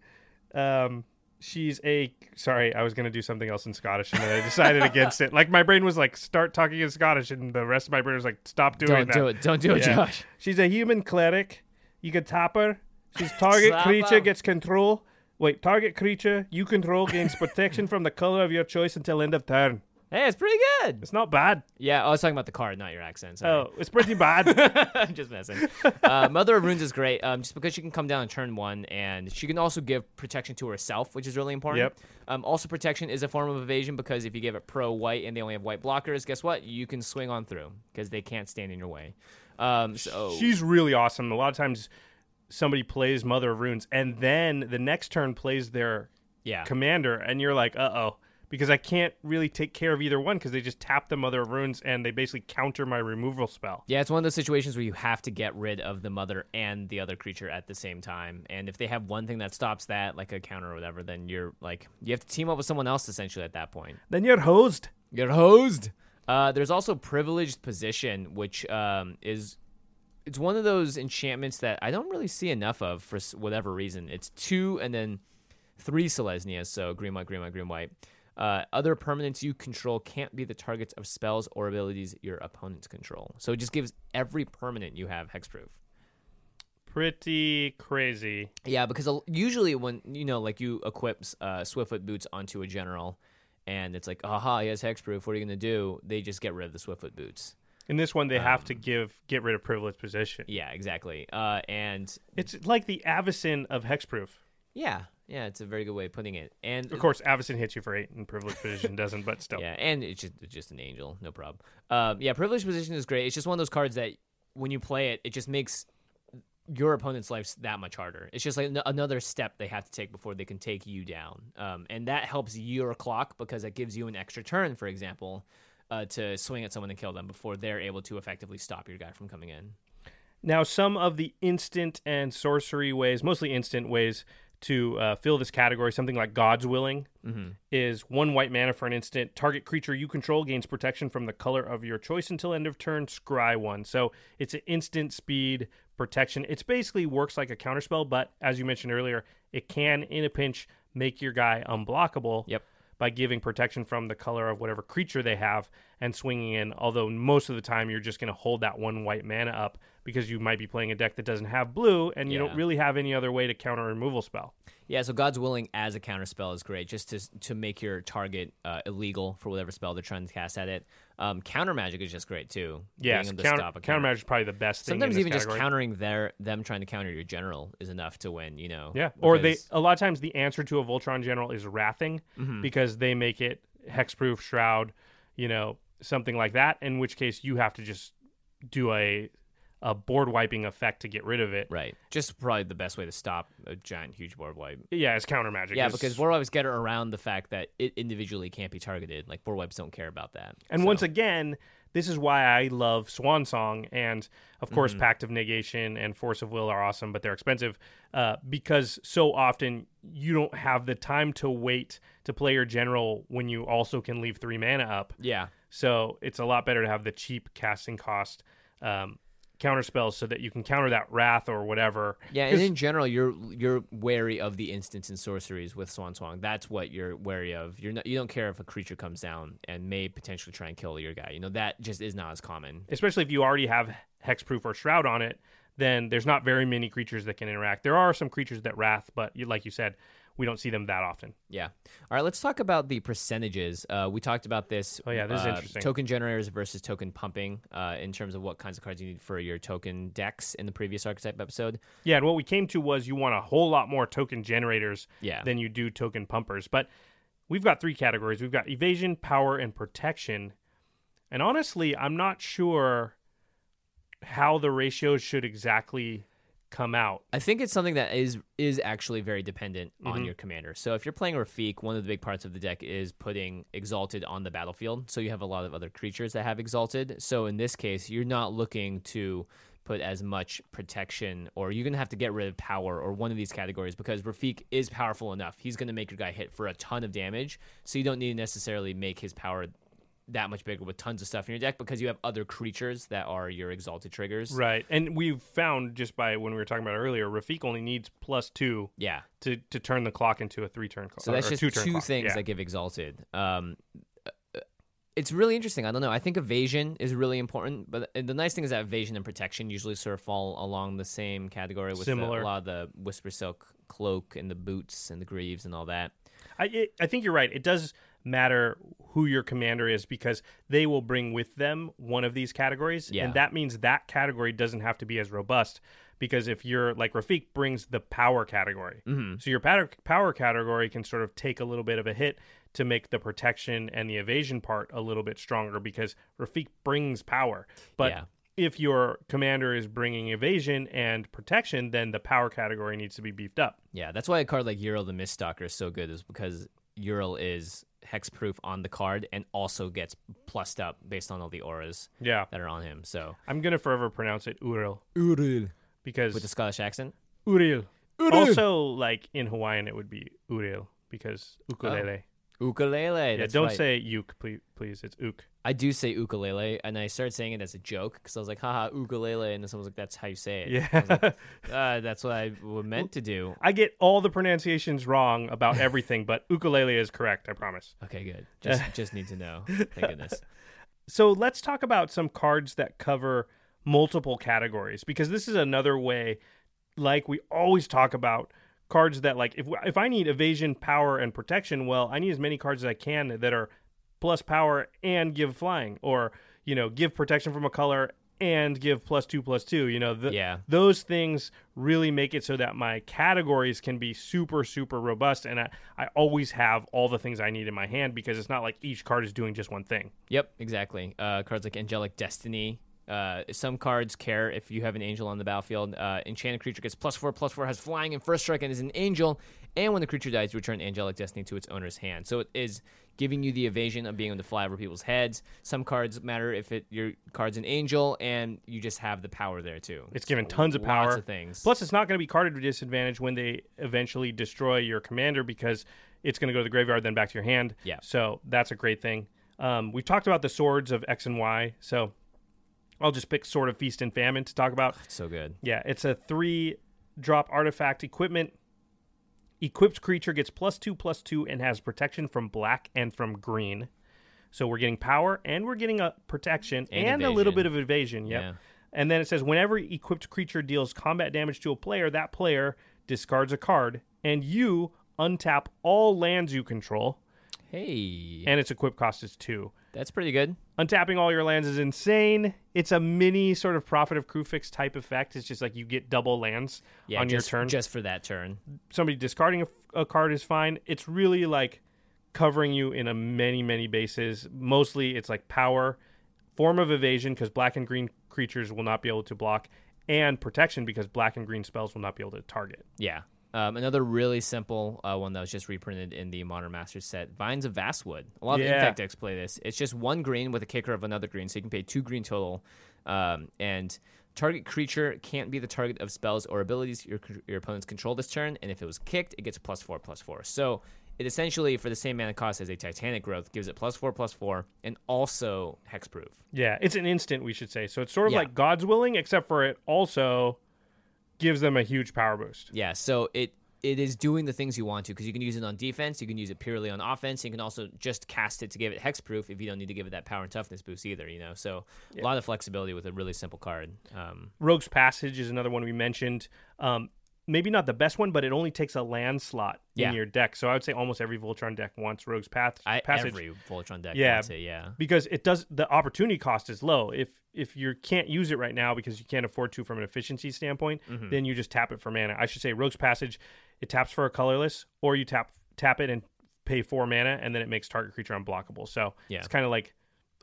S2: Um, she's a sorry. I was gonna do something else in Scottish, and then I decided against it. Like my brain was like, start talking in Scottish, and the rest of my brain was like, stop doing
S1: Don't
S2: that.
S1: do it. Don't do it,
S2: Yeah.
S1: Josh.
S2: She's a human cleric. You can tap her. She's target creature gets control. Wait, target creature you control gains protection from the color of your choice until end of turn.
S1: Hey, it's pretty good.
S2: It's not bad.
S1: Yeah, I was talking about the card, not your accent. Sorry.
S2: Oh, it's pretty bad.
S1: I'm just messing. Uh, Mother of Runes is great, um, just because she can come down on turn one, and she can also give protection to herself, which is really important.
S2: Yep.
S1: Um, also, protection is a form of evasion because if you give it pro white and they only have white blockers, guess what? You can swing on through because they can't stand in your way. Um, so
S2: She's really awesome. A lot of times somebody plays Mother of Runes and then the next turn plays their
S1: yeah,
S2: commander and you're like, "Uh-oh." Because I can't really take care of either one because they just tap the Mother of Runes and they basically counter my removal spell.
S1: Yeah, it's one of those situations where you have to get rid of the mother and the other creature at the same time. And if they have one thing that stops that, like a counter or whatever, then you're like you have to team up with someone else essentially at that point.
S2: Then you're hosed.
S1: You're hosed. Uh, there's also privileged position, which um, is it's one of those enchantments that I don't really see enough of for whatever reason. It's two and then three Selesnyas, so green, white, green, white, green, white. Uh, other permanents you control can't be the targets of spells or abilities your opponents control. So it just gives every permanent you have hexproof.
S2: Pretty crazy.
S1: Yeah, because usually when you know, like you equip uh, Swiftfoot boots onto a general, and it's like, aha, he has hexproof. What are you gonna do? They just get rid of the Swiftfoot boots.
S2: In this one, they have to give get rid of privileged position.
S1: Yeah, exactly. Uh, and
S2: It's like the Avacyn of hexproof.
S1: yeah, yeah, it's a very good way of putting it. And
S2: Of course, Avacyn hits you for eight, and privileged position doesn't. But still,
S1: yeah, and it's just it's just an angel, no problem. Um, yeah, privileged position is great. It's just one of those cards that when you play it, it just makes your opponent's life that much harder. It's just like an- another step they have to take before they can take you down, um, and that helps your clock because it gives you an extra turn, for example, uh, to swing at someone and kill them before they're able to effectively stop your guy from coming in.
S2: Now, some of the instant and sorcery ways, mostly instant ways to uh, fill this category, something like God's Willing, is one white mana for an instant. Target creature you control gains protection from the color of your choice until end of turn. Scry one. So it's an instant speed protection. It's basically works like a counterspell, but as you mentioned earlier, it can, in a pinch, make your guy unblockable
S1: Yep.
S2: By giving protection from the color of whatever creature they have and swinging in. Although most of the time you're just going to hold that one white mana up because you might be playing a deck that doesn't have blue and you
S1: Yeah.
S2: don't really have any other way to counter a removal spell.
S1: Yeah, so God's Willing as a counterspell is great, just to to make your target uh, illegal for whatever spell they're trying to cast at it. Um, counter magic is just great too.
S2: Yeah,
S1: Getting them to
S2: counter,
S1: stop
S2: counter magic is probably the best thing. in
S1: Sometimes even just countering their them trying to counter your general is enough to win. You know.
S2: Yeah, or they a lot of times the answer to a Voltron general is wrathing
S1: Mm-hmm.
S2: because they make it hexproof shroud, you know, something like that. In which case you have to just do a a board wiping effect to get rid of it.
S1: Right. Just probably the best way to stop a giant, huge board wipe.
S2: Yeah, it's counter magic.
S1: Yeah,
S2: It's-
S1: because board wipes get around the fact that it individually can't be targeted. Like board wipes don't care about that.
S2: And
S1: So-
S2: once again, this is why I love Swan Song, and of
S1: Mm-hmm.
S2: course, Pact of Negation and Force of Will are awesome, but they're expensive uh, because so often you don't have the time to wait to play your general when you also can leave three mana up.
S1: yeah,
S2: So it's a lot better to have the cheap casting cost um, counter spells so that you can counter that wrath or whatever.
S1: Yeah, and in general, you're you're wary of the instants and sorceries with Swan Song. That's what you're wary of. You're not you don't care if a creature comes down and may potentially try and kill your guy. You know that just is not as common.
S2: especially if you already have hexproof or shroud on it, then there's not very many creatures that can interact. There are some creatures that wrath, but you, like you said, we don't see them that often.
S1: Yeah. All right, let's talk about the percentages. Uh, we talked about this.
S2: Oh, yeah, this is
S1: uh,
S2: interesting.
S1: Token generators versus token pumping uh, in terms of what kinds of cards you need for your token decks in the previous archetype episode.
S2: Yeah, and what we came to was you want a whole lot more token generators
S1: Yeah.
S2: than you do token pumpers. But we've got three categories. We've got evasion, power, and protection. And honestly, I'm not sure how the ratios should exactly come out.
S1: I think it's something that is is actually very dependent
S2: Mm-hmm.
S1: on your commander. So if you're playing Rafiq, one of the big parts of the deck is putting Exalted on the battlefield. So you have a lot of other creatures that have Exalted. So in this case, you're not looking to put as much protection, or you're gonna have to get rid of power or one of these categories because Rafiq is powerful enough. He's gonna make your guy hit for a ton of damage. So you don't need to necessarily make his power that much bigger with tons of stuff in your deck because you have other creatures that are your exalted triggers.
S2: Right. And we've found just by when we were talking about earlier, Rafiq only needs plus two
S1: Yeah.
S2: to, to turn the clock into a three turn clock.
S1: So that's just
S2: two,
S1: two, things
S2: Yeah.
S1: that give exalted. Um, uh, it's really interesting. I don't know. I think evasion is really important, but the nice thing is that evasion and protection usually sort of fall along the same category with the- a lot of the whisper silk cloak and the boots and the greaves and all that.
S2: I, it, I think you're right. It does matter who your commander is because they will bring with them one of these categories.
S1: Yeah.
S2: And that means that category doesn't have to be as robust because if you're like Rafiq brings the power category.
S1: Mm-hmm.
S2: So your power, power category can sort of take a little bit of a hit to make the protection and the evasion part a little bit stronger because Rafiq brings power. But
S1: Yeah.
S2: if your commander is bringing evasion and protection, then the power category needs to be beefed up.
S1: Yeah, that's why a card like Ural the Miststalker is so good, is because Ural is hexproof on the card and also gets plussed up based on all the auras
S2: Yeah.
S1: that are on him. So
S2: I'm going to forever pronounce it Uril
S1: Ural
S2: because
S1: with the Scottish accent.
S2: Uril. Also, like in Hawaiian, it would be Uril because ukulele.
S1: Ukulele.
S2: yeah, don't
S1: right.
S2: say uke, please. Please, it's uk.
S1: I do say ukulele, and I started saying it as a joke because I was like, haha, ukulele. And then someone was like, that's how you say it.
S2: Yeah,
S1: I was like, uh, that's what I was meant to do.
S2: I get all the pronunciations wrong about everything, but ukulele is correct. I promise.
S1: Okay, good. Just just need to know. Thank goodness.
S2: So let's talk about some cards that cover multiple categories because this is another way, like we always talk about cards that like if if I need evasion, power, and protection, well, I need as many cards as I can that are plus power and give flying, or you know, give protection from a color and give plus two plus two. You know, the,
S1: Yeah.
S2: those things really make it so that my categories can be super super robust, and I I always have all the things I need in my hand because it's not like each card is doing just one thing.
S1: Yep, exactly. Uh, cards like Angelic Destiny. Uh, some cards care if you have an angel on the battlefield. Uh, enchanted creature gets plus four, plus four, has flying and first strike, and is an angel. And when the creature dies, you return Angelic Destiny to its owner's hand. So it is giving you the evasion of being able to fly over people's heads. Some cards matter if it your card's an angel, and you just have the power there too.
S2: It's given tons of power.
S1: Lots of things.
S2: Plus, it's not going to be carded to disadvantage when they eventually destroy your commander because it's going to go to the graveyard, then back to your hand.
S1: Yeah.
S2: So that's a great thing. Um, we've talked about the swords of X and Y, so I'll just pick Sword of Feast and Famine to talk about.
S1: so good.
S2: Yeah, it's a three drop artifact equipment. Equipped creature gets plus two, plus two, and has protection from black and from green. So we're getting power and we're getting a protection and,
S1: And
S2: a little bit of evasion. Yep.
S1: Yeah.
S2: And then it says whenever equipped creature deals combat damage to a player, that player discards a card, and you untap all lands you control,
S1: Hey,
S2: and its equip cost is two.
S1: That's pretty good.
S2: Untapping all your lands is insane. It's a mini sort of Prophet of Kruphix type effect. It's just like you get double lands
S1: Yeah,
S2: on
S1: just,
S2: your turn.
S1: just for that turn.
S2: Somebody discarding a, a card is fine. It's really like covering you in a many many bases. Mostly it's like power, form of evasion because black and green creatures will not be able to block, and protection because black and green spells will not be able to target.
S1: Yeah. Um, another really simple uh, one that was just reprinted in the Modern Masters set, Vines of Vastwood. A lot of
S2: Yeah.
S1: Infect decks play this. It's just one green with a kicker of another green, so you can pay two green total. Um, and target creature can't be the target of spells or abilities your, your opponents control this turn, and if it was kicked, it gets plus four, plus four. So it essentially, for the same mana cost as a Titanic Growth, gives it plus four, plus four, and also hexproof.
S2: Yeah, it's an instant, we should say. So it's sort of
S1: Yeah.
S2: like God's willing, except for it also gives them a huge power boost.
S1: Yeah, so it it is doing the things you want to because you can use it on defense, you can use it purely on offense, you can also just cast it to give it hexproof if you don't need to give it that power and toughness boost either. You know, so a lot of flexibility with a really simple card. Um,
S2: Rogue's Passage is another one we mentioned. Um, maybe not the best one, but it only takes a land slot
S1: Yeah.
S2: in your deck. So I would say almost every Voltron deck wants Rogue's Path-
S1: I,
S2: Passage.
S1: every Voltron deck
S2: Yeah.
S1: wants it. Yeah,
S2: because it does the opportunity cost is low. If if you can't use it right now because you can't afford to from an efficiency standpoint,
S1: Mm-hmm.
S2: then you just tap it for mana. I should say Rogue's Passage, it taps for a colorless, or you tap tap it and pay four mana, and then it makes target creature unblockable. So
S1: Yeah.
S2: it's kind of like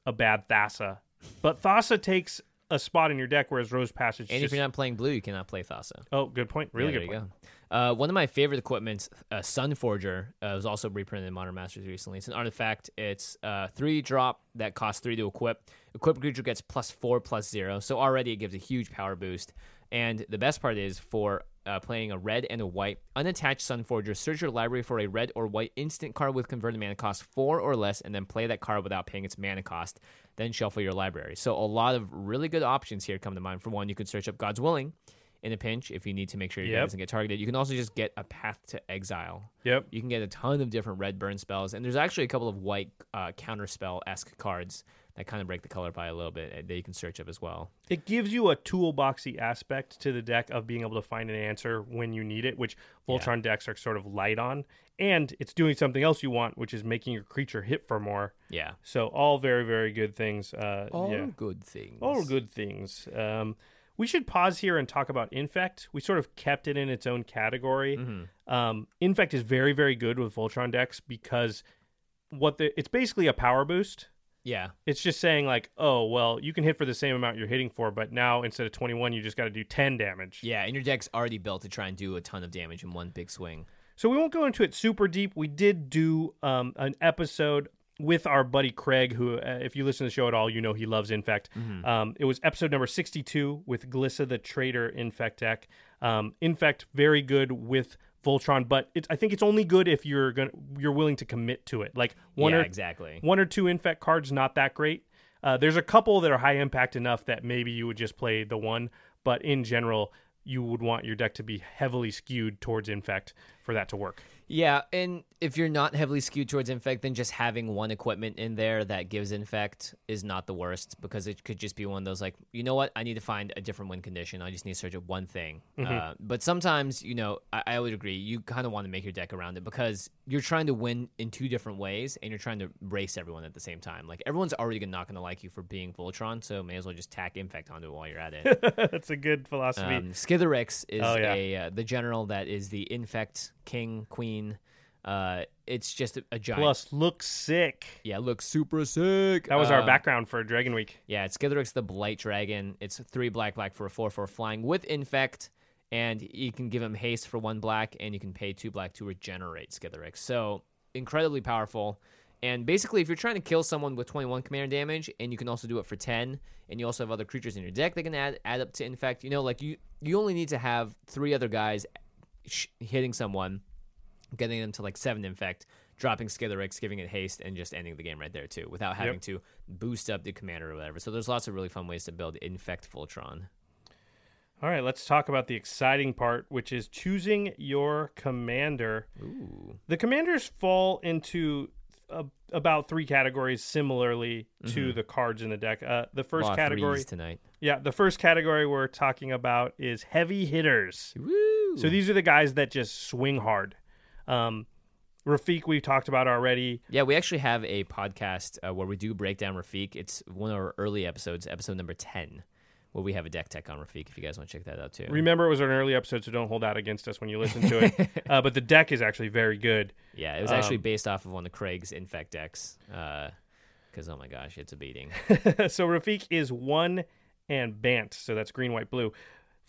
S2: a bad Thassa, but Thassa takes a spot in your deck, whereas Rogue's Passage.
S1: and if you're not playing blue, you cannot play Thassa.
S2: oh, good point. Really
S1: Yeah,
S2: good point.
S1: go. Uh, one of my favorite equipments, uh, Sunforger, uh, was also reprinted in Modern Masters recently. It's an artifact. It's uh, three drop that costs three to equip. Equip creature gets plus four plus zero, so already it gives a huge power boost. And the best part is for uh, playing a red and a white unattached Sunforger, search your library for a red or white instant card with converted mana cost four or less, and then play that card without paying its mana cost. Then shuffle your library. So a lot of really good options here come to mind. For one, you could search up God's Willing in a pinch if you need to make sure your guy
S2: Yep.
S1: doesn't get targeted. You can also just get a Path to Exile.
S2: Yep.
S1: You can get a ton of different red burn spells, and there's actually a couple of white uh, counterspell esque cards that kind of break the color pie a little bit uh, that you can search up as well.
S2: It gives you a toolboxy aspect to the deck of being able to find an answer when you need it, which Voltron decks are sort of light on. And it's doing something else you want, which is making your creature hit for more.
S1: Yeah.
S2: So all very, very good things. Uh,
S1: All
S2: yeah.
S1: good things.
S2: all good things. Um, we should pause here and talk about Infect. We sort of kept it in its own category.
S1: Mm-hmm.
S2: Um, Infect is very, very good with Voltron decks because what the it's basically a power boost.
S1: Yeah.
S2: It's just saying like, oh well, you can hit for the same amount you're hitting for, but now instead of 21, you just got to do 10 damage.
S1: Yeah, and your deck's already built to try and do a ton of damage in one big swing.
S2: So we won't go into it super deep. We did do um, an episode with our buddy Craig, who, uh, if you listen to the show at all, you know he loves Infect. Um, it was episode number 62 with Glissa the Traitor Infect deck. Um, Infect, very good with Voltron, but it's, I think it's only good if you're gonna you're willing to commit to it. Like one
S1: yeah,
S2: or
S1: exactly.
S2: one or two Infect cards, not that great. Uh, there's a couple that are high impact enough that maybe you would just play the one, but in general, you would want your deck to be heavily skewed towards Infect for that to work.
S1: Yeah, and if you're not heavily skewed towards infect, then just having one equipment in there that gives infect is not the worst because it could just be one of those like, you know what, I need to find a different win condition. I just need to search up one thing. Uh, but sometimes, you know, I, I would agree. You kind of want to make your deck around it because you're trying to win in two different ways, and you're trying to race everyone at the same time. Like everyone's already not going to like you for being Voltron, so may as well just tack infect onto it while you're at it.
S2: That's a good philosophy.
S1: Um, Skithiryx is
S2: Oh, yeah.
S1: a uh, the general that is the infect king queen. Uh, it's just a, a giant.
S2: Plus, looks sick.
S1: yeah, looks super sick.
S2: That was our
S1: Um,
S2: background for Dragon Week.
S1: Yeah, it's Skithiryx the Blight Dragon. It's three black black for a four four flying with infect, and you can give him haste for one black, and you can pay two black to regenerate Skithiryx. So incredibly powerful. And basically, if you're trying to kill someone with 21 command damage, and you can also do it for 10, and you also have other creatures in your deck that can add add up to infect, you know, like you you only need to have three other guys sh- hitting someone, getting them to like seven infect, dropping Skithiryx, giving it haste, and just ending the game right there too, without having to boost up the commander or whatever. So there's lots of really fun ways to build infect Voltron.
S2: All right, let's talk about the exciting part, which is choosing your commander.
S1: Ooh.
S2: The commanders fall into uh, about three categories similarly to the cards in the deck. Uh, the first category,
S1: tonight.
S2: yeah, the first category we're talking about is heavy hitters.
S1: Woo!
S2: So these are the guys that just swing hard. Um, Rafiq, we've talked about already.
S1: Yeah, we actually have a podcast uh, where we do break down Rafiq. It's one of our early episodes, episode number 10, where we have a deck tech on Rafiq if you guys want to check that out too.
S2: Remember, it was an early episode, so don't hold out against us when you listen to it. uh, but the deck is actually very good.
S1: yeah, it was actually
S2: Um,
S1: based off of one of Craig's Infect decks. Because, oh my gosh, it's a beating.
S2: so Rafiq is one and Bant. So that's green, white, blue.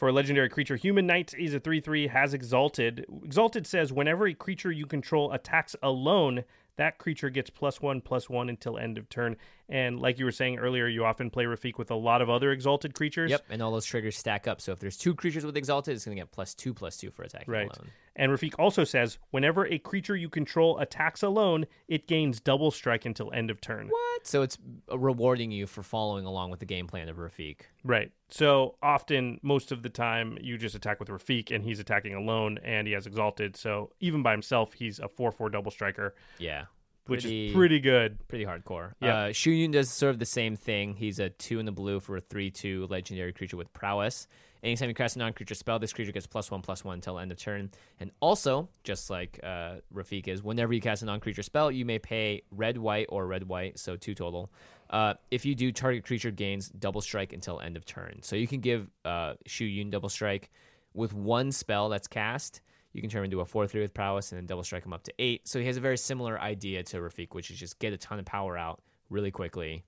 S2: For a legendary creature, Human Knight is a 3 3, has Exalted. Exalted says whenever a creature you control attacks alone, that creature gets plus one, plus one until end of turn. And like you were saying earlier, you often play Rafiq with a lot of other Exalted creatures.
S1: Yep, and all those triggers stack up. So if there's two creatures with Exalted, it's going to get plus two, plus two for attacking
S2: Right.
S1: alone.
S2: And Rafiq also says whenever a creature you control attacks alone, it gains double strike until end of turn.
S1: What? So it's rewarding you for following along with the game plan of Rafiq.
S2: Right. So often, most of the time, you just attack with Rafiq and he's attacking alone and he has Exalted. So even by himself, he's a 4 4 double striker,
S1: Yeah.
S2: Which
S1: Pretty-
S2: is pretty good.
S1: Pretty hardcore.
S2: Yeah.
S1: Uh, Shu Yun does sort of the same thing. He's a two in the blue for a three-two legendary creature with prowess. Anytime you cast a non-creature spell, this creature gets plus one, plus one until end of turn. And also, just like uh, Rafiq is, whenever you cast a non-creature spell, you may pay red, white, or red, white, so two total. Uh, if you do, target creature gains double strike until end of turn. So you can give uh, Shu Yun double strike with one spell that's cast. You can turn him into a 4 3 with prowess and then double strike him up to 8. So he has a very similar idea to Rafiq, which is just get a ton of power out really quickly.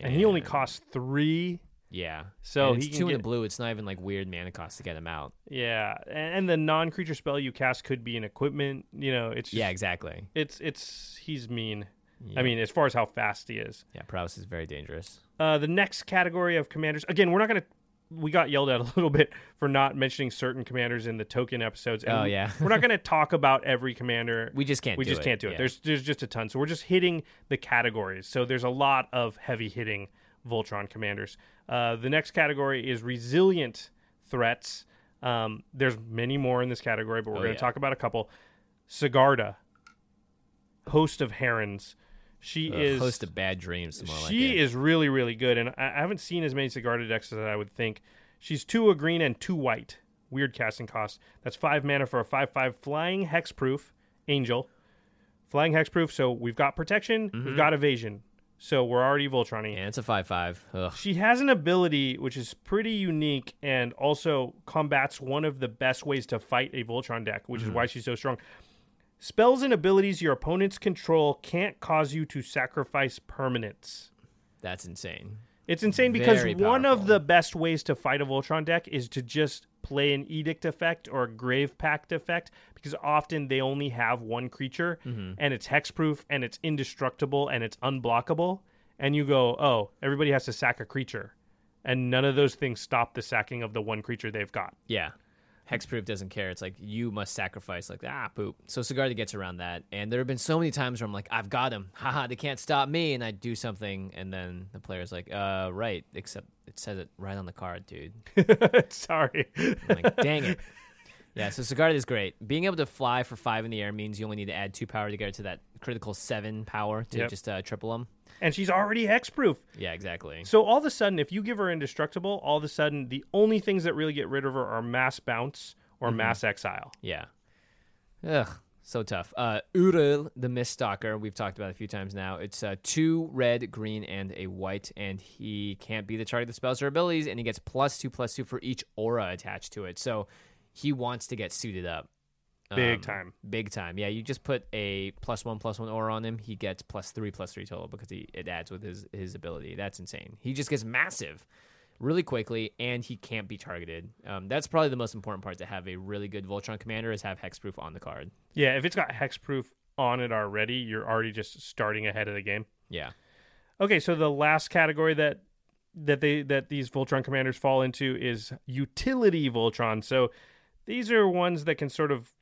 S2: And he only costs three.
S1: Yeah.
S2: So
S1: And it's
S2: he can
S1: two in the blue. It's not even like weird mana cost to get him out.
S2: Yeah. And the non creature spell you cast could be an equipment. You know, it's just,
S1: Yeah, exactly.
S2: it's, it's, he's mean.
S1: Yeah.
S2: I mean, as far as how fast he is.
S1: Yeah, prowess is very dangerous.
S2: Uh, the next category of commanders, again, we're not going to. We got yelled at a little bit for not mentioning certain commanders in the token episodes. and
S1: Oh, yeah.
S2: we're not going to talk about every commander.
S1: We just can't
S2: we just
S1: it.
S2: can't do it.
S1: Yeah.
S2: There's there's just a ton. So we're just hitting the categories. So there's a lot of heavy hitting Voltron commanders. Uh, the next category is resilient threats. Um, there's many more in this category, but we're
S1: Oh,
S2: going to
S1: yeah.
S2: talk about a couple. Sigarda, host of herons. She
S1: Ugh,
S2: is
S1: host of bad dreams. Like
S2: she
S1: it.
S2: is really, really good, and I I haven't seen as many Sigarda decks as I would think. She's two a green and two white. Weird casting cost. That's five mana for a five-five flying hexproof angel. Flying hexproof, so we've got protection, we've mm-hmm. got evasion, so we're already Voltroning.
S1: Yeah, it's a five five. Ugh.
S2: She has an ability which is pretty unique and also combats one of the best ways to fight a Voltron deck, which is mm-hmm. why she's so strong. Spells and abilities your opponents control can't cause you to sacrifice permanents.
S1: That's insane.
S2: It's insane because
S1: Very
S2: one of the best ways to fight a Voltron deck is to just play an Edict effect or a Grave Pact effect because often they only have one creature
S1: Mm-hmm.
S2: and it's hexproof and it's indestructible and it's unblockable. And you go, oh, everybody has to sack a creature. And none of those things stop the sacking of the one creature they've got.
S1: Yeah. Hexproof doesn't care. It's like you must sacrifice, like ah poop. So Sigarda gets around that, and there have been so many times where I'm like, I've got him, haha, they can't stop me, and I do something, and then the player's like, uh, right, except it says it right on the card, dude.
S2: Sorry.
S1: I'm like, dang it. Yeah, so Sigarda is great. Being able to fly for five in the air means you only need to add two power to get to that critical seven power to
S2: Yep.
S1: just uh, triple them.
S2: and she's already hexproof.
S1: Yeah, exactly.
S2: So all of a sudden, if you give her indestructible, all of a sudden the only things that really get rid of her are mass bounce or mass exile.
S1: Yeah. Ugh, so tough. Uh, Uril, the Miststalker, we've talked about a few times now. It's uh, two red, green, and a white, and he can't be the target of the spells or abilities, and he gets plus two, plus two for each aura attached to it. So he wants to get suited up.
S2: Big
S1: Um,
S2: time.
S1: Big time. Yeah, you just put a plus one, plus one aura on him. He gets plus three, plus three total because he it adds with his his ability. That's insane. He just gets massive really quickly, and he can't be targeted. Um, that's probably the most important part to have a really good Voltron commander is have hexproof on the card.
S2: Yeah, if it's got hexproof on it already, you're already just starting ahead of the game.
S1: Yeah.
S2: Okay, so the last category that that they that these Voltron commanders fall into is utility Voltron. So these are ones that can sort of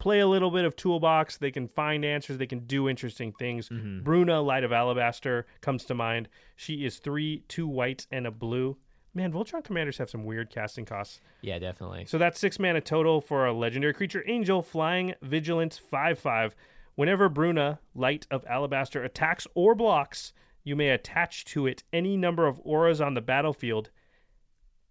S2: play a little bit of toolbox. They can find answers. They can do interesting things. Mm-hmm. Bruna, Light of Alabaster, comes to mind. She is three, two whites, and a blue. Man, Voltron commanders have some weird casting costs.
S1: Yeah, definitely.
S2: So that's six mana total for a legendary creature angel, flying, vigilance, 5 5. Whenever Bruna, Light of Alabaster, attacks or blocks, you may attach to it any number of auras on the battlefield,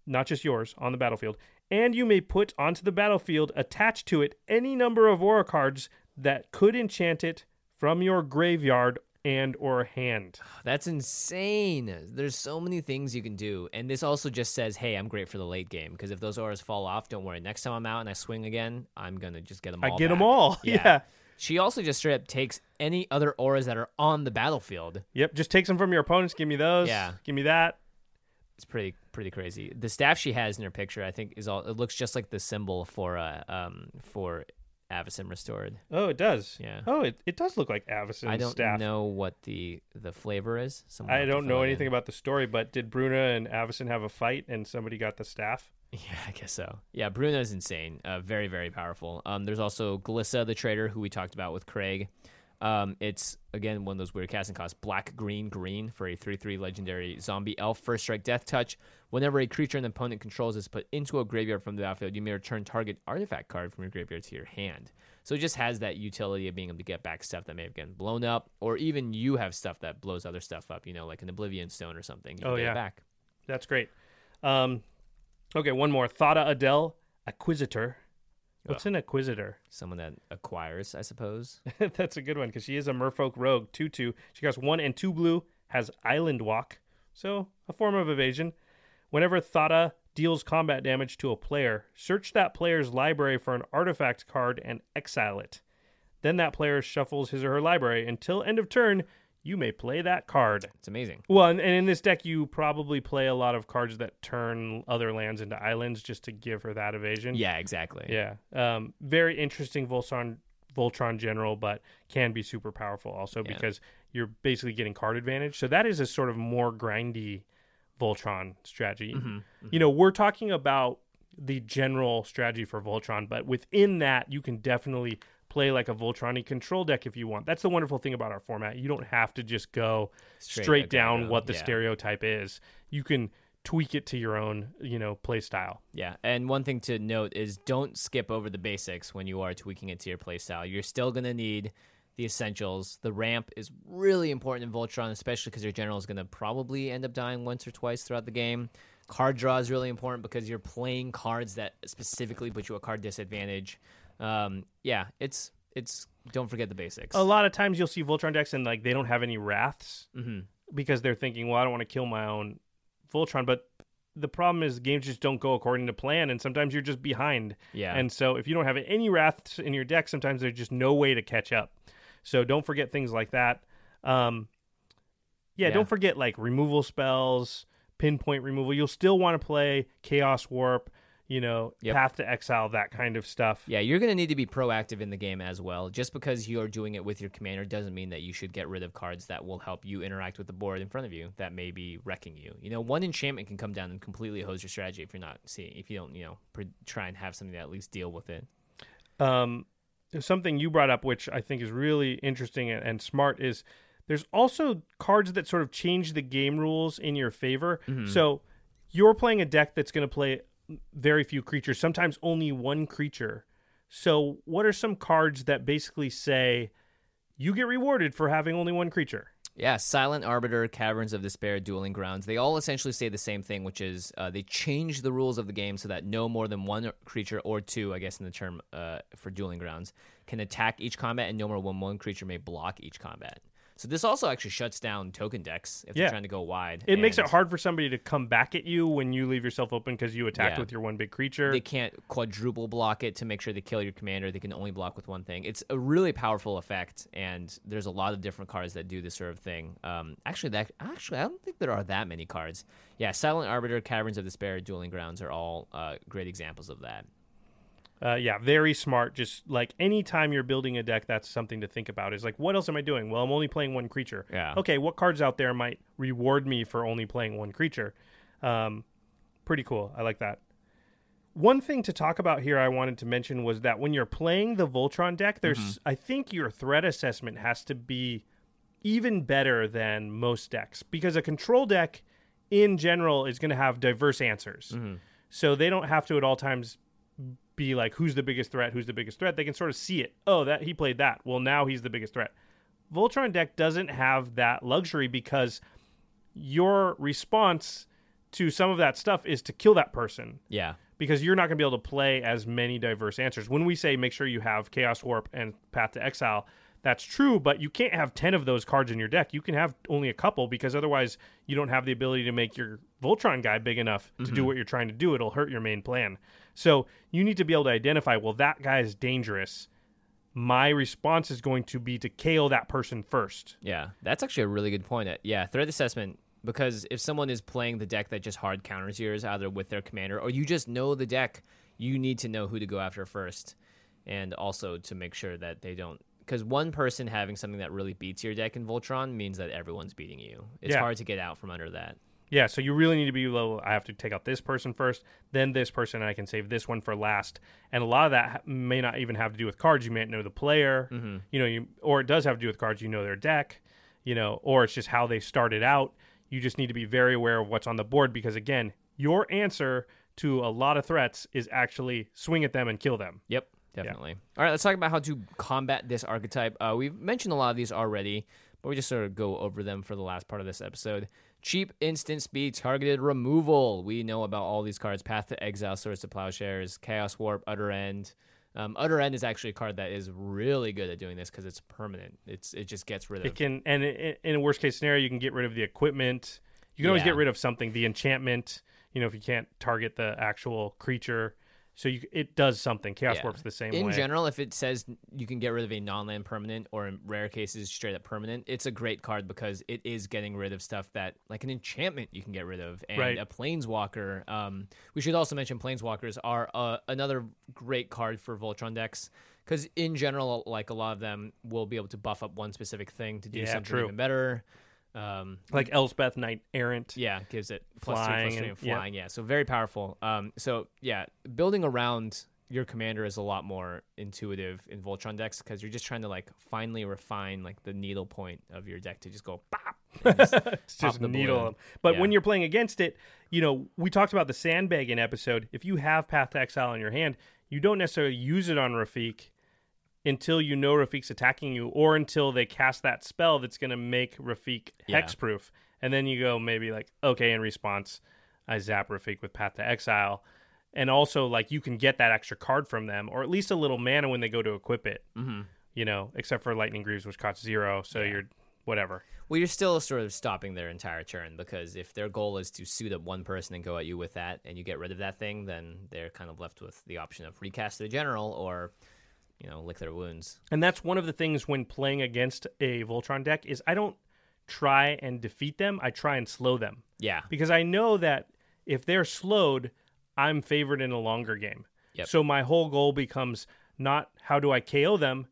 S2: not just yours, on the battlefield. And you may put onto the battlefield, attached to it, any number of aura cards that could enchant it from your graveyard and or hand.
S1: That's insane. There's so many things you can do. And this also just says, hey, I'm great for the late game. Because if those auras fall off, don't worry. Next time I'm out and I swing again, I'm going to just get them all."
S2: I get them all. yeah.
S1: She also just straight up takes any other auras that are on the battlefield.
S2: Yep, just take some from your opponents. Give me those.
S1: Yeah.
S2: Give me that.
S1: It's pretty pretty crazy. The staff she has in her picture, I think, is all. It looks just like the symbol for uh um for Avacyn restored.
S2: Oh, it does.
S1: Yeah.
S2: Oh, it, it does look like Avacyn's
S1: I don't
S2: staff.
S1: know what the the flavor is. Someone
S2: I don't know anything
S1: in.
S2: about the story, but did Bruna and Avacyn have a fight and somebody got the staff?
S1: Yeah, I guess so. Yeah, Bruna is insane. Uh, very, very powerful. Um, there's also Glissa, the traitor, who we talked about with Craig. Um, it's again one of those weird casting costs. Black, green, green for a three-three legendary zombie elf. First strike, death touch. Whenever a creature an opponent controls is put into a graveyard from the battlefield, you may return target artifact card from your graveyard to your hand. So it just has that utility of being able to get back stuff that may have gotten blown up, or even you have stuff that blows other stuff up. You know, like an Oblivion Stone or something. You
S2: Oh,
S1: get
S2: yeah.
S1: it back.
S2: That's great. Um, okay, one more. Thada Adel, Acquisitor. What's an Acquisitor?
S1: Someone that acquires, I suppose.
S2: That's a good one because she is a Merfolk Rogue, 2 2. She costs 1 and 2 blue, has Island Walk, so a form of evasion. Whenever Thada deals combat damage to a player, search that player's library for an artifact card and exile it. Then that player shuffles his or her library. Until end of turn, you may play that card.
S1: It's amazing.
S2: Well, and, and in this deck, you probably play a lot of cards that turn other lands into islands just to give her that evasion.
S1: Yeah, exactly.
S2: Yeah. Um, very interesting Voltron Voltron general, but can be super powerful also
S1: Yeah.
S2: because you're basically getting card advantage. So that is a sort of more grindy Voltron strategy.
S1: Mm-hmm.
S2: You know, we're talking about the general strategy for Voltron, but within that, you can definitely play like a Voltron control deck if you want. That's the wonderful thing about our format. You don't have to just go
S1: Straight
S2: straight, down what the
S1: yeah.
S2: stereotype is. You can tweak it to your own, you know, play style.
S1: Yeah, and one thing to note is don't skip over the basics when you are tweaking it to your play style. You're still going to need the essentials. The ramp is really important in Voltron, especially because your general is going to probably end up dying once or twice throughout the game. Card draw is really important because you're playing cards that specifically put you at card disadvantage. Um, yeah, it's it's don't forget the basics.
S2: A lot of times you'll see Voltron decks and like they don't have any wraths
S1: hmm
S2: because they're thinking, well, I don't want to kill my own Voltron. But the problem is games just don't go according to plan, and sometimes you're just behind.
S1: Yeah.
S2: And so if you don't have any wraths in your deck, sometimes there's just no way to catch up. So don't forget things like that. Um, yeah,
S1: Yeah.
S2: don't forget like removal spells, pinpoint removal. You'll still want to play Chaos Warp, you know,
S1: Yep.
S2: Path to Exile, that kind of stuff.
S1: Yeah, you're going to need to be proactive in the game as well. Just because you're doing it with your commander doesn't mean that you should get rid of cards that will help you interact with the board in front of you that may be wrecking you. You know, one enchantment can come down and completely hose your strategy if you're not seeing, if you don't, you know, pre- try and have something that at least deal with it.
S2: um, something you brought up, which I think is really interesting and, and smart, is there's also cards that sort of change the game rules in your favor. So you're playing a deck that's going to play very few creatures, sometimes only one creature. So, what are some cards that basically say you get rewarded for having only one creature?
S1: Yeah, Silent Arbiter, Caverns of Despair, Dueling Grounds. They all essentially say the same thing, which is uh, they change the rules of the game so that no more than one creature or two, I guess in the term uh, for Dueling Grounds, can attack each combat, and no more than one creature may block each combat. So this also actually shuts down token decks if
S2: Yeah.
S1: they're trying to go wide.
S2: It makes it hard for somebody to come back at you when you leave yourself open because you attacked
S1: Yeah.
S2: with your one big creature.
S1: They can't quadruple block it to make sure they kill your commander. They can only block with one thing. It's a really powerful effect, and there's a lot of different cards that do this sort of thing. Um, actually, that actually I don't think there are that many cards. Yeah, Silent Arbiter, Caverns of Despair, Dueling Grounds are all uh, great examples of that.
S2: Uh, yeah, very smart. Just like anytime you're building a deck, that's something to think about. Is like, what else am I doing? Well, I'm only playing one creature.
S1: Yeah.
S2: Okay, what cards out there might reward me for only playing one creature? Um, pretty cool. I like that. One thing to talk about here I wanted to mention was that when you're playing the Voltron deck, there's I think your threat assessment has to be even better than most decks because a control deck in general is going to have diverse answers. So they don't have to at all times be like who's the biggest threat, who's the biggest threat. They can sort of see it. Oh, that he played that. Well, now he's the biggest threat. Voltron deck doesn't have that luxury because your response to some of that stuff is to kill that person
S1: Yeah,
S2: because you're not going to be able to play as many diverse answers. When we say make sure you have Chaos Warp and Path to Exile, that's true, but you can't have 10 of those cards in your deck. You can have only a couple because otherwise you don't have the ability to make your Voltron guy big enough to do what you're trying to do. It'll hurt your main plan. So you need to be able to identify, well, that guy is dangerous. My response is going to be to KO that person first.
S1: yeah, that's actually a really good point. Uh, Yeah, threat assessment because if someone is playing the deck that just hard counters yours, either with their commander or you just know the deck, you need to know who to go after first, and also to make sure that they don't. Because one person having something that really beats your deck in Voltron means that everyone's beating you. It's
S2: Yeah.
S1: hard to get out from under that.
S2: Yeah, so you really need to be low. I have to take out this person first, then this person, and I can save this one for last. And a lot of that may not even have to do with cards. You may know the player, Hmm. you know, you or it does have to do with cards. You know their deck, you know, or it's just how they started out. You just need to be very aware of what's on the board because again, your answer to a lot of threats is actually swing at them and kill them.
S1: Yep, definitely. All right, let's talk about how to combat this archetype. Uh, we've mentioned a lot of these already, but we just sort of go over them for the last part of this episode. Cheap instant speed targeted removal. We know about all these cards: Path to Exile, Swords to Plowshares, Chaos Warp, Utter End. Um, Utter End is actually a card that is really good at doing this because it's permanent. It's it just gets rid of.
S2: It can, and in a worst case scenario, you can get rid of the equipment. You can always
S1: Yeah.
S2: get rid of something, the enchantment. You know, if you can't target the actual creature, so you, it does something. Chaos
S1: Yeah.
S2: Warp's the same way.
S1: in
S2: way.
S1: general, if it says you can get rid of a non-land permanent, or in rare cases straight up permanent, it's a great card because it is getting rid of stuff that, like an enchantment, you can get rid of, and
S2: Right.
S1: a planeswalker. Um, we should also mention planeswalkers are uh, another great card for Voltron decks because in general, like a lot of them will be able to buff up one specific thing to do
S2: Yeah,
S1: something
S2: true.
S1: even better. Um,
S2: like Elspeth Knight Errant.
S1: yeah, gives it plus three,
S2: Flying
S1: plus three,
S2: and-
S1: and
S2: yeah.
S1: flying. Yeah. so very powerful. Um, so yeah, building around your commander is a lot more intuitive in Voltron decks because you're just trying to like finely refine like the needle point of your deck to just go pop. just
S2: it's just
S1: the
S2: needle
S1: balloon.
S2: But
S1: Yeah.
S2: when you're playing against it, you know, we talked about the sandbagging episode. If you have Path to Exile in your hand, you don't necessarily use it on Rafiq until you know Rafiq's attacking you, or until they cast that spell that's going to make Rafiq
S1: Yeah.
S2: hexproof. And then you go maybe like, okay, in response, I zap Rafiq with Path to Exile. And also, like, you can get that extra card from them, or at least a little mana when they go to equip it. Mm-hmm. You know, except for Lightning Greaves, which costs zero. So you're whatever.
S1: Well, you're still sort of stopping their entire turn because if their goal is to suit up one person and go at you with that, and you get rid of that thing, then they're kind of left with the option of recast the general or, you know, lick their wounds.
S2: And that's one of the things when playing against a Voltron deck is I don't try and defeat them, I try and slow them.
S1: Yeah.
S2: Because I know that if they're slowed, I'm favored in a longer game.
S1: Yep.
S2: So my whole goal becomes not how do I KO them,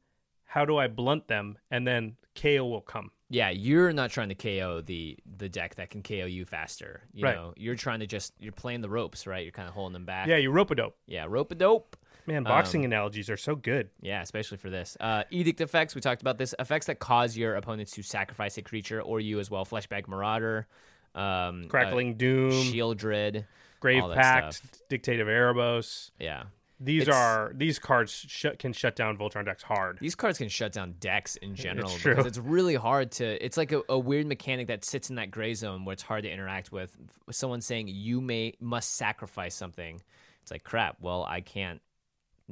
S2: how do I blunt them, and then KO will come.
S1: Yeah, you're not trying to KO the the deck that can KO you faster. You
S2: Right.
S1: know, you're trying to just you're playing the ropes, right? You're kind of holding them back.
S2: Yeah, you rope a dope.
S1: Yeah, rope a dope.
S2: Man, boxing analogies are so good.
S1: Yeah, especially for this. Uh, edict effects, we talked about this. Effects that cause your opponents to sacrifice a creature or you as well. Fleshbag Marauder, um,
S2: Crackling
S1: uh,
S2: Doom,
S1: Sheoldred,
S2: Grave Pact,
S1: stuff.
S2: Dictate of Erebos.
S1: Yeah.
S2: These
S1: It's-
S2: are these cards sh- can shut down Voltron decks hard.
S1: These cards can shut down decks in general
S2: It's true.
S1: because it's really hard to. It's like a, a weird mechanic that sits in that gray zone where it's hard to interact with. Someone saying you may must sacrifice something. It's like crap. Well, I can't.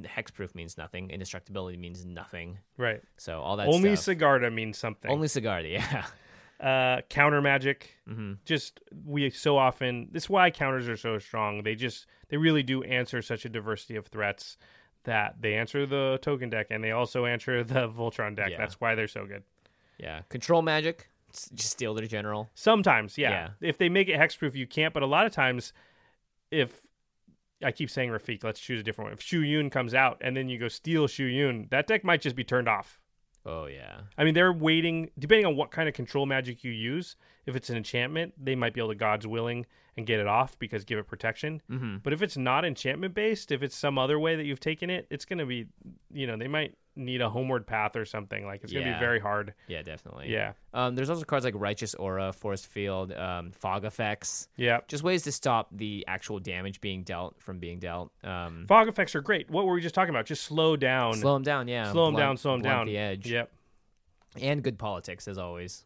S1: Hexproof means nothing. Indestructibility means nothing.
S2: Right.
S1: So all that
S2: Only
S1: stuff.
S2: Sigarda means something.
S1: Only Sigarda, yeah.
S2: uh, counter magic.
S1: Mm-hmm.
S2: Just we so often. This is why counters are so strong. They just they really do answer such a diversity of threats that they answer the token deck and they also answer the Voltron deck.
S1: Yeah.
S2: That's why they're so good.
S1: Yeah. Control magic. Just steal their general.
S2: Sometimes, yeah.
S1: Yeah.
S2: If they make it hexproof, you can't. But a lot of times, if I keep saying Rafiq, let's choose a different one. If Shu Yun comes out and then you go steal Shu Yun, that deck might just be turned off.
S1: Oh yeah.
S2: I mean, they're waiting, depending on what kind of control magic you use. If it's an enchantment, they might be able to God's Willing and get it off because give it protection.
S1: Mm-hmm.
S2: But if it's not enchantment based, if it's some other way that you've taken it, it's going to be, you know, they might need a homeward path or something. Like it's going to
S1: Yeah.
S2: be very hard.
S1: Yeah, definitely.
S2: Yeah.
S1: Um, there's also cards like Righteous Aura, Forcefield, um, Fog Effects.
S2: Yeah.
S1: Just ways to stop the actual damage being dealt from being dealt. Um,
S2: Fog effects are great. What were we just talking about? Just slow down.
S1: slow them down, yeah.
S2: slow them down, slow them down.
S1: The edge.
S2: Yep.
S1: And good politics, as always.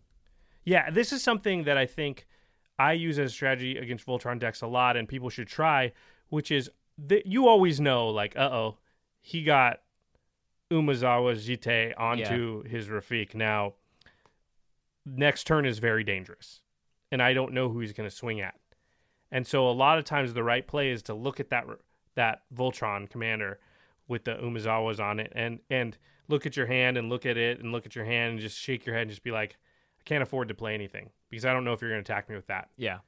S2: Yeah, this is something that I think I use as a strategy against Voltron decks a lot, and people should try. Which is that you always know, like, uh oh, he got Umezawa's Jitte onto his Rafiq. Now, next turn is very dangerous, and I don't know who he's going to swing at. And so, a lot of times, the right play is to look at that that Voltron commander with the Umezawa's on it, and and look at your hand and look at it and look at your hand and just shake your head and just be like, I can't afford to play anything because I don't know if you're going to attack me with that.
S1: Yeah.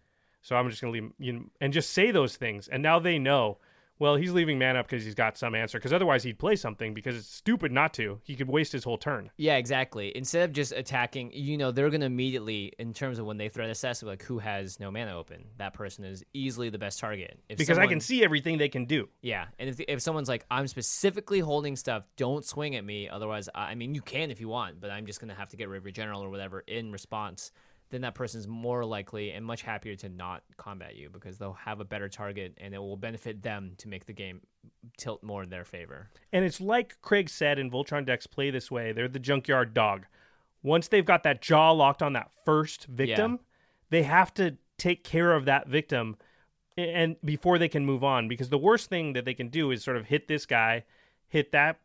S2: So I'm just going to leave you know, and just say those things. And now they know. Well, he's leaving man up because he's got some answer. Because otherwise, he'd play something because it's stupid not to. He could waste his whole turn.
S1: Yeah, exactly. Instead of just attacking, you know, they're going to immediately, in terms of when they threat assess, like who has no mana open. That person is easily the best target. If
S2: Because I can see everything they can do.
S1: Yeah, and if if someone's like, I'm specifically holding stuff, don't swing at me. Otherwise, I I mean, you can if you want, but I'm just gonna have to get rid of your general or whatever in response. Then that person's more likely and much happier to not combat you because they'll have a better target and it will benefit them to make the game tilt more in their favor.
S2: And it's like Craig said, in Voltron decks play this way. They're the junkyard dog. Once they've got that jaw locked on that first victim, they have to take care of that victim and before they can move on because the worst thing that they can do is sort of hit this guy, hit that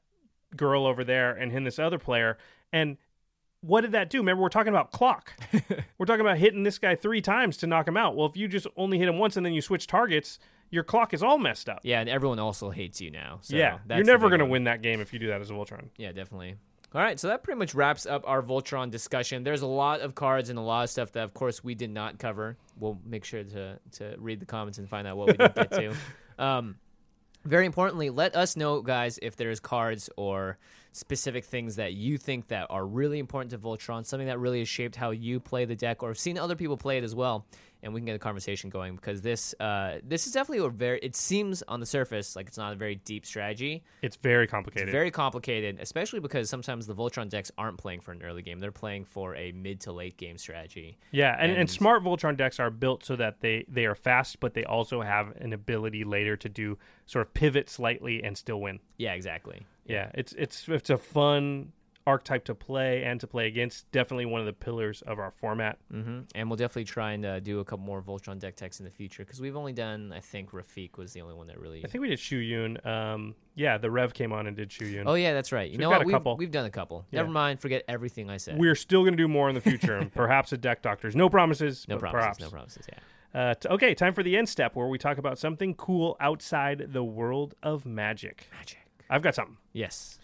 S2: girl over there and hit this other player and what did that do? Remember, we're talking about clock. we're talking about hitting this guy three times to knock him out. Well, if you just only hit him once and then you switch targets, your clock is all messed up.
S1: Yeah, and everyone also hates you now. So
S2: yeah, you're never going to win that game if you do that as a Voltron.
S1: Yeah, definitely. All right, so that pretty much wraps up our Voltron discussion. There's a lot of cards and a lot of stuff that, of course, we did not cover. We'll make sure to to read the comments and find out what we didn't get to. Um, very importantly, let us know, guys, if there's cards or specific things that you think that are really important to Voltron, something that really has shaped how you play the deck, or have seen other people play it as well, and we can get the conversation going because this uh, this is definitely a very. It seems on the surface like it's not a very deep strategy.
S2: It's very complicated.
S1: Very complicated, especially because sometimes the Voltron decks aren't playing for an early game; they're playing for a mid to late game strategy.
S2: yeah, and, and,
S1: and-
S2: smart Voltron decks are built so that they they are fast, but they also have an ability later to do sort of pivot slightly and still win.
S1: Yeah, exactly.
S2: Yeah, it's it's it's a fun archetype to play and to play against. Definitely one of the pillars of our format.
S1: hmm And we'll definitely try and uh, do a couple more Voltron deck techs in the future because we've only done, I think, Rafiq was the only one that really.
S2: I think we did Shu Yun. Um, yeah, the Rev came on and did Shu Yun.
S1: Oh yeah, that's right. You
S2: we've
S1: know what?
S2: a
S1: We've, we've done a couple.
S2: Yeah.
S1: Never mind. Forget everything I said.
S2: We're still going to do more in the future, perhaps a deck doctors. No promises.
S1: no promises.
S2: Perhaps.
S1: No promises. Yeah.
S2: Uh, t- okay, time for the end step where we talk about something cool outside the world of magic.
S1: Magic.
S2: I've got something.
S1: Yes.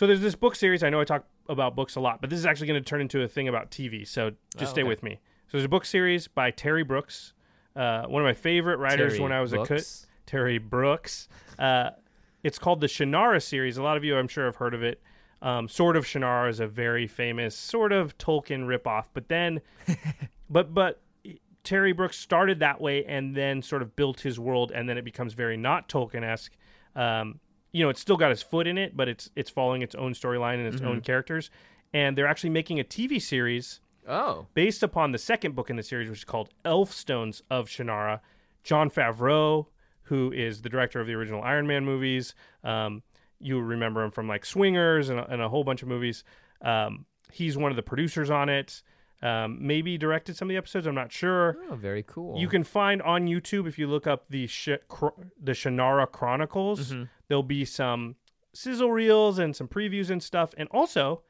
S2: So there's this book series. I know I talk about books a lot, but this is actually going to turn into a thing about TV. So just
S1: Oh,
S2: stay
S1: okay.
S2: with me. So there's a book series by Terry Brooks, uh, one of my favorite writers
S1: Terry
S2: when I was a kid. Terry Brooks. Uh, it's called the Shannara series. A lot of you, I'm sure, have heard of it. Um, sort of Shannara is a very famous sort of Tolkien ripoff, but then, but but Terry Brooks started that way and then sort of built his world, and then it becomes very not Tolkien esque. Um, you know, it's still got his foot in it, but it's it's following its own storyline and its own characters. And they're actually making a TV series
S1: Oh.
S2: based upon the second book in the series, which is called Elfstones of Shannara. Jon Favreau, who is the director of the original Iron Man movies, um, you remember him from like Swingers and, a- and a whole bunch of movies. Um, he's one of the producers on it. Um, maybe directed some of the episodes. I'm not sure.
S1: Oh, very cool.
S2: You can find on YouTube if you look up the Sh- Chr- the Shannara Chronicles. There'll be some sizzle reels and some previews and stuff. And also,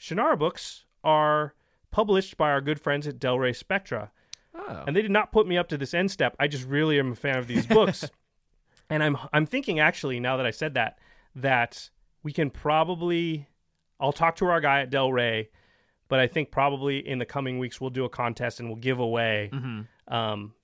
S2: Shannara books are published by our good friends at Del Rey Spectra,
S1: Oh.
S2: and they did not put me up to this end step. I just really am a fan of these books, and I'm I'm thinking actually now that I said that that we can probably I'll talk to our guy at Del Rey, but I think probably in the coming weeks we'll do a contest and we'll give away um,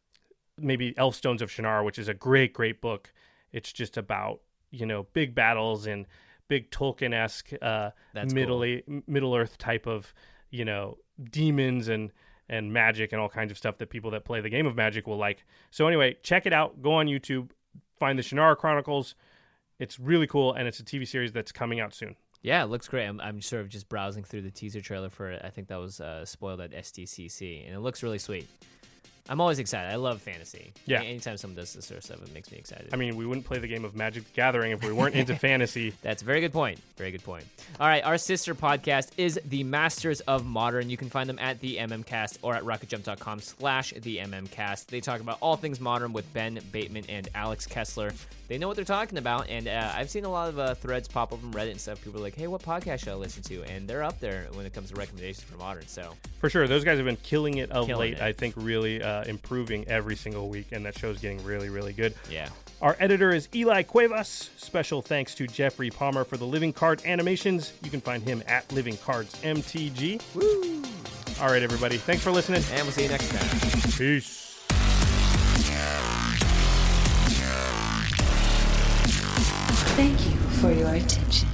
S2: maybe Elfstones of Shannara, which is a great, great book. It's just about you know big battles and big Tolkien esque uh, Middle Middle Earth type of you know demons and and magic and all kinds of stuff that people that play the game of magic will like. So anyway, check it out. Go on YouTube, find the Shannara Chronicles. It's really cool, and it's a TV series that's coming out soon.
S1: Yeah, it looks great. I'm, I'm sort of just browsing through the teaser trailer for it. I think that was uh, spoiled at SDCC, and it looks really sweet. I'm always excited. I love fantasy.
S2: Yeah.
S1: Anytime someone does this sort of stuff, it makes me excited.
S2: I mean, we wouldn't play the game of Magic the Gathering if we weren't into fantasy.
S1: That's a very good point. Very good point. All right, our sister podcast is the Masters of Modern. You can find them at the MMCast or at rocketjump.com slash the MMCast. They talk about all things modern with Ben Bateman and Alex Kessler. They know what they're talking about, and uh, I've seen a lot of uh, threads pop up from Reddit and stuff. People are like, hey, what podcast should I listen to? And they're up there when it comes to recommendations for modern. So,
S2: For sure, those guys have been killing it of
S1: Killing
S2: late.
S1: it.
S2: I think really uh, Uh, improving every single week, and that show's getting really, really good.
S1: yeah.
S2: Our editor is Eli Cuevas. Special thanks to Jeffrey Palmer for the Living Card animations. You can find him at Living Cards MTG. Woo! All right, everybody. Thanks for listening.
S1: And we'll see you next time.
S2: Peace.
S3: Thank you for your attention.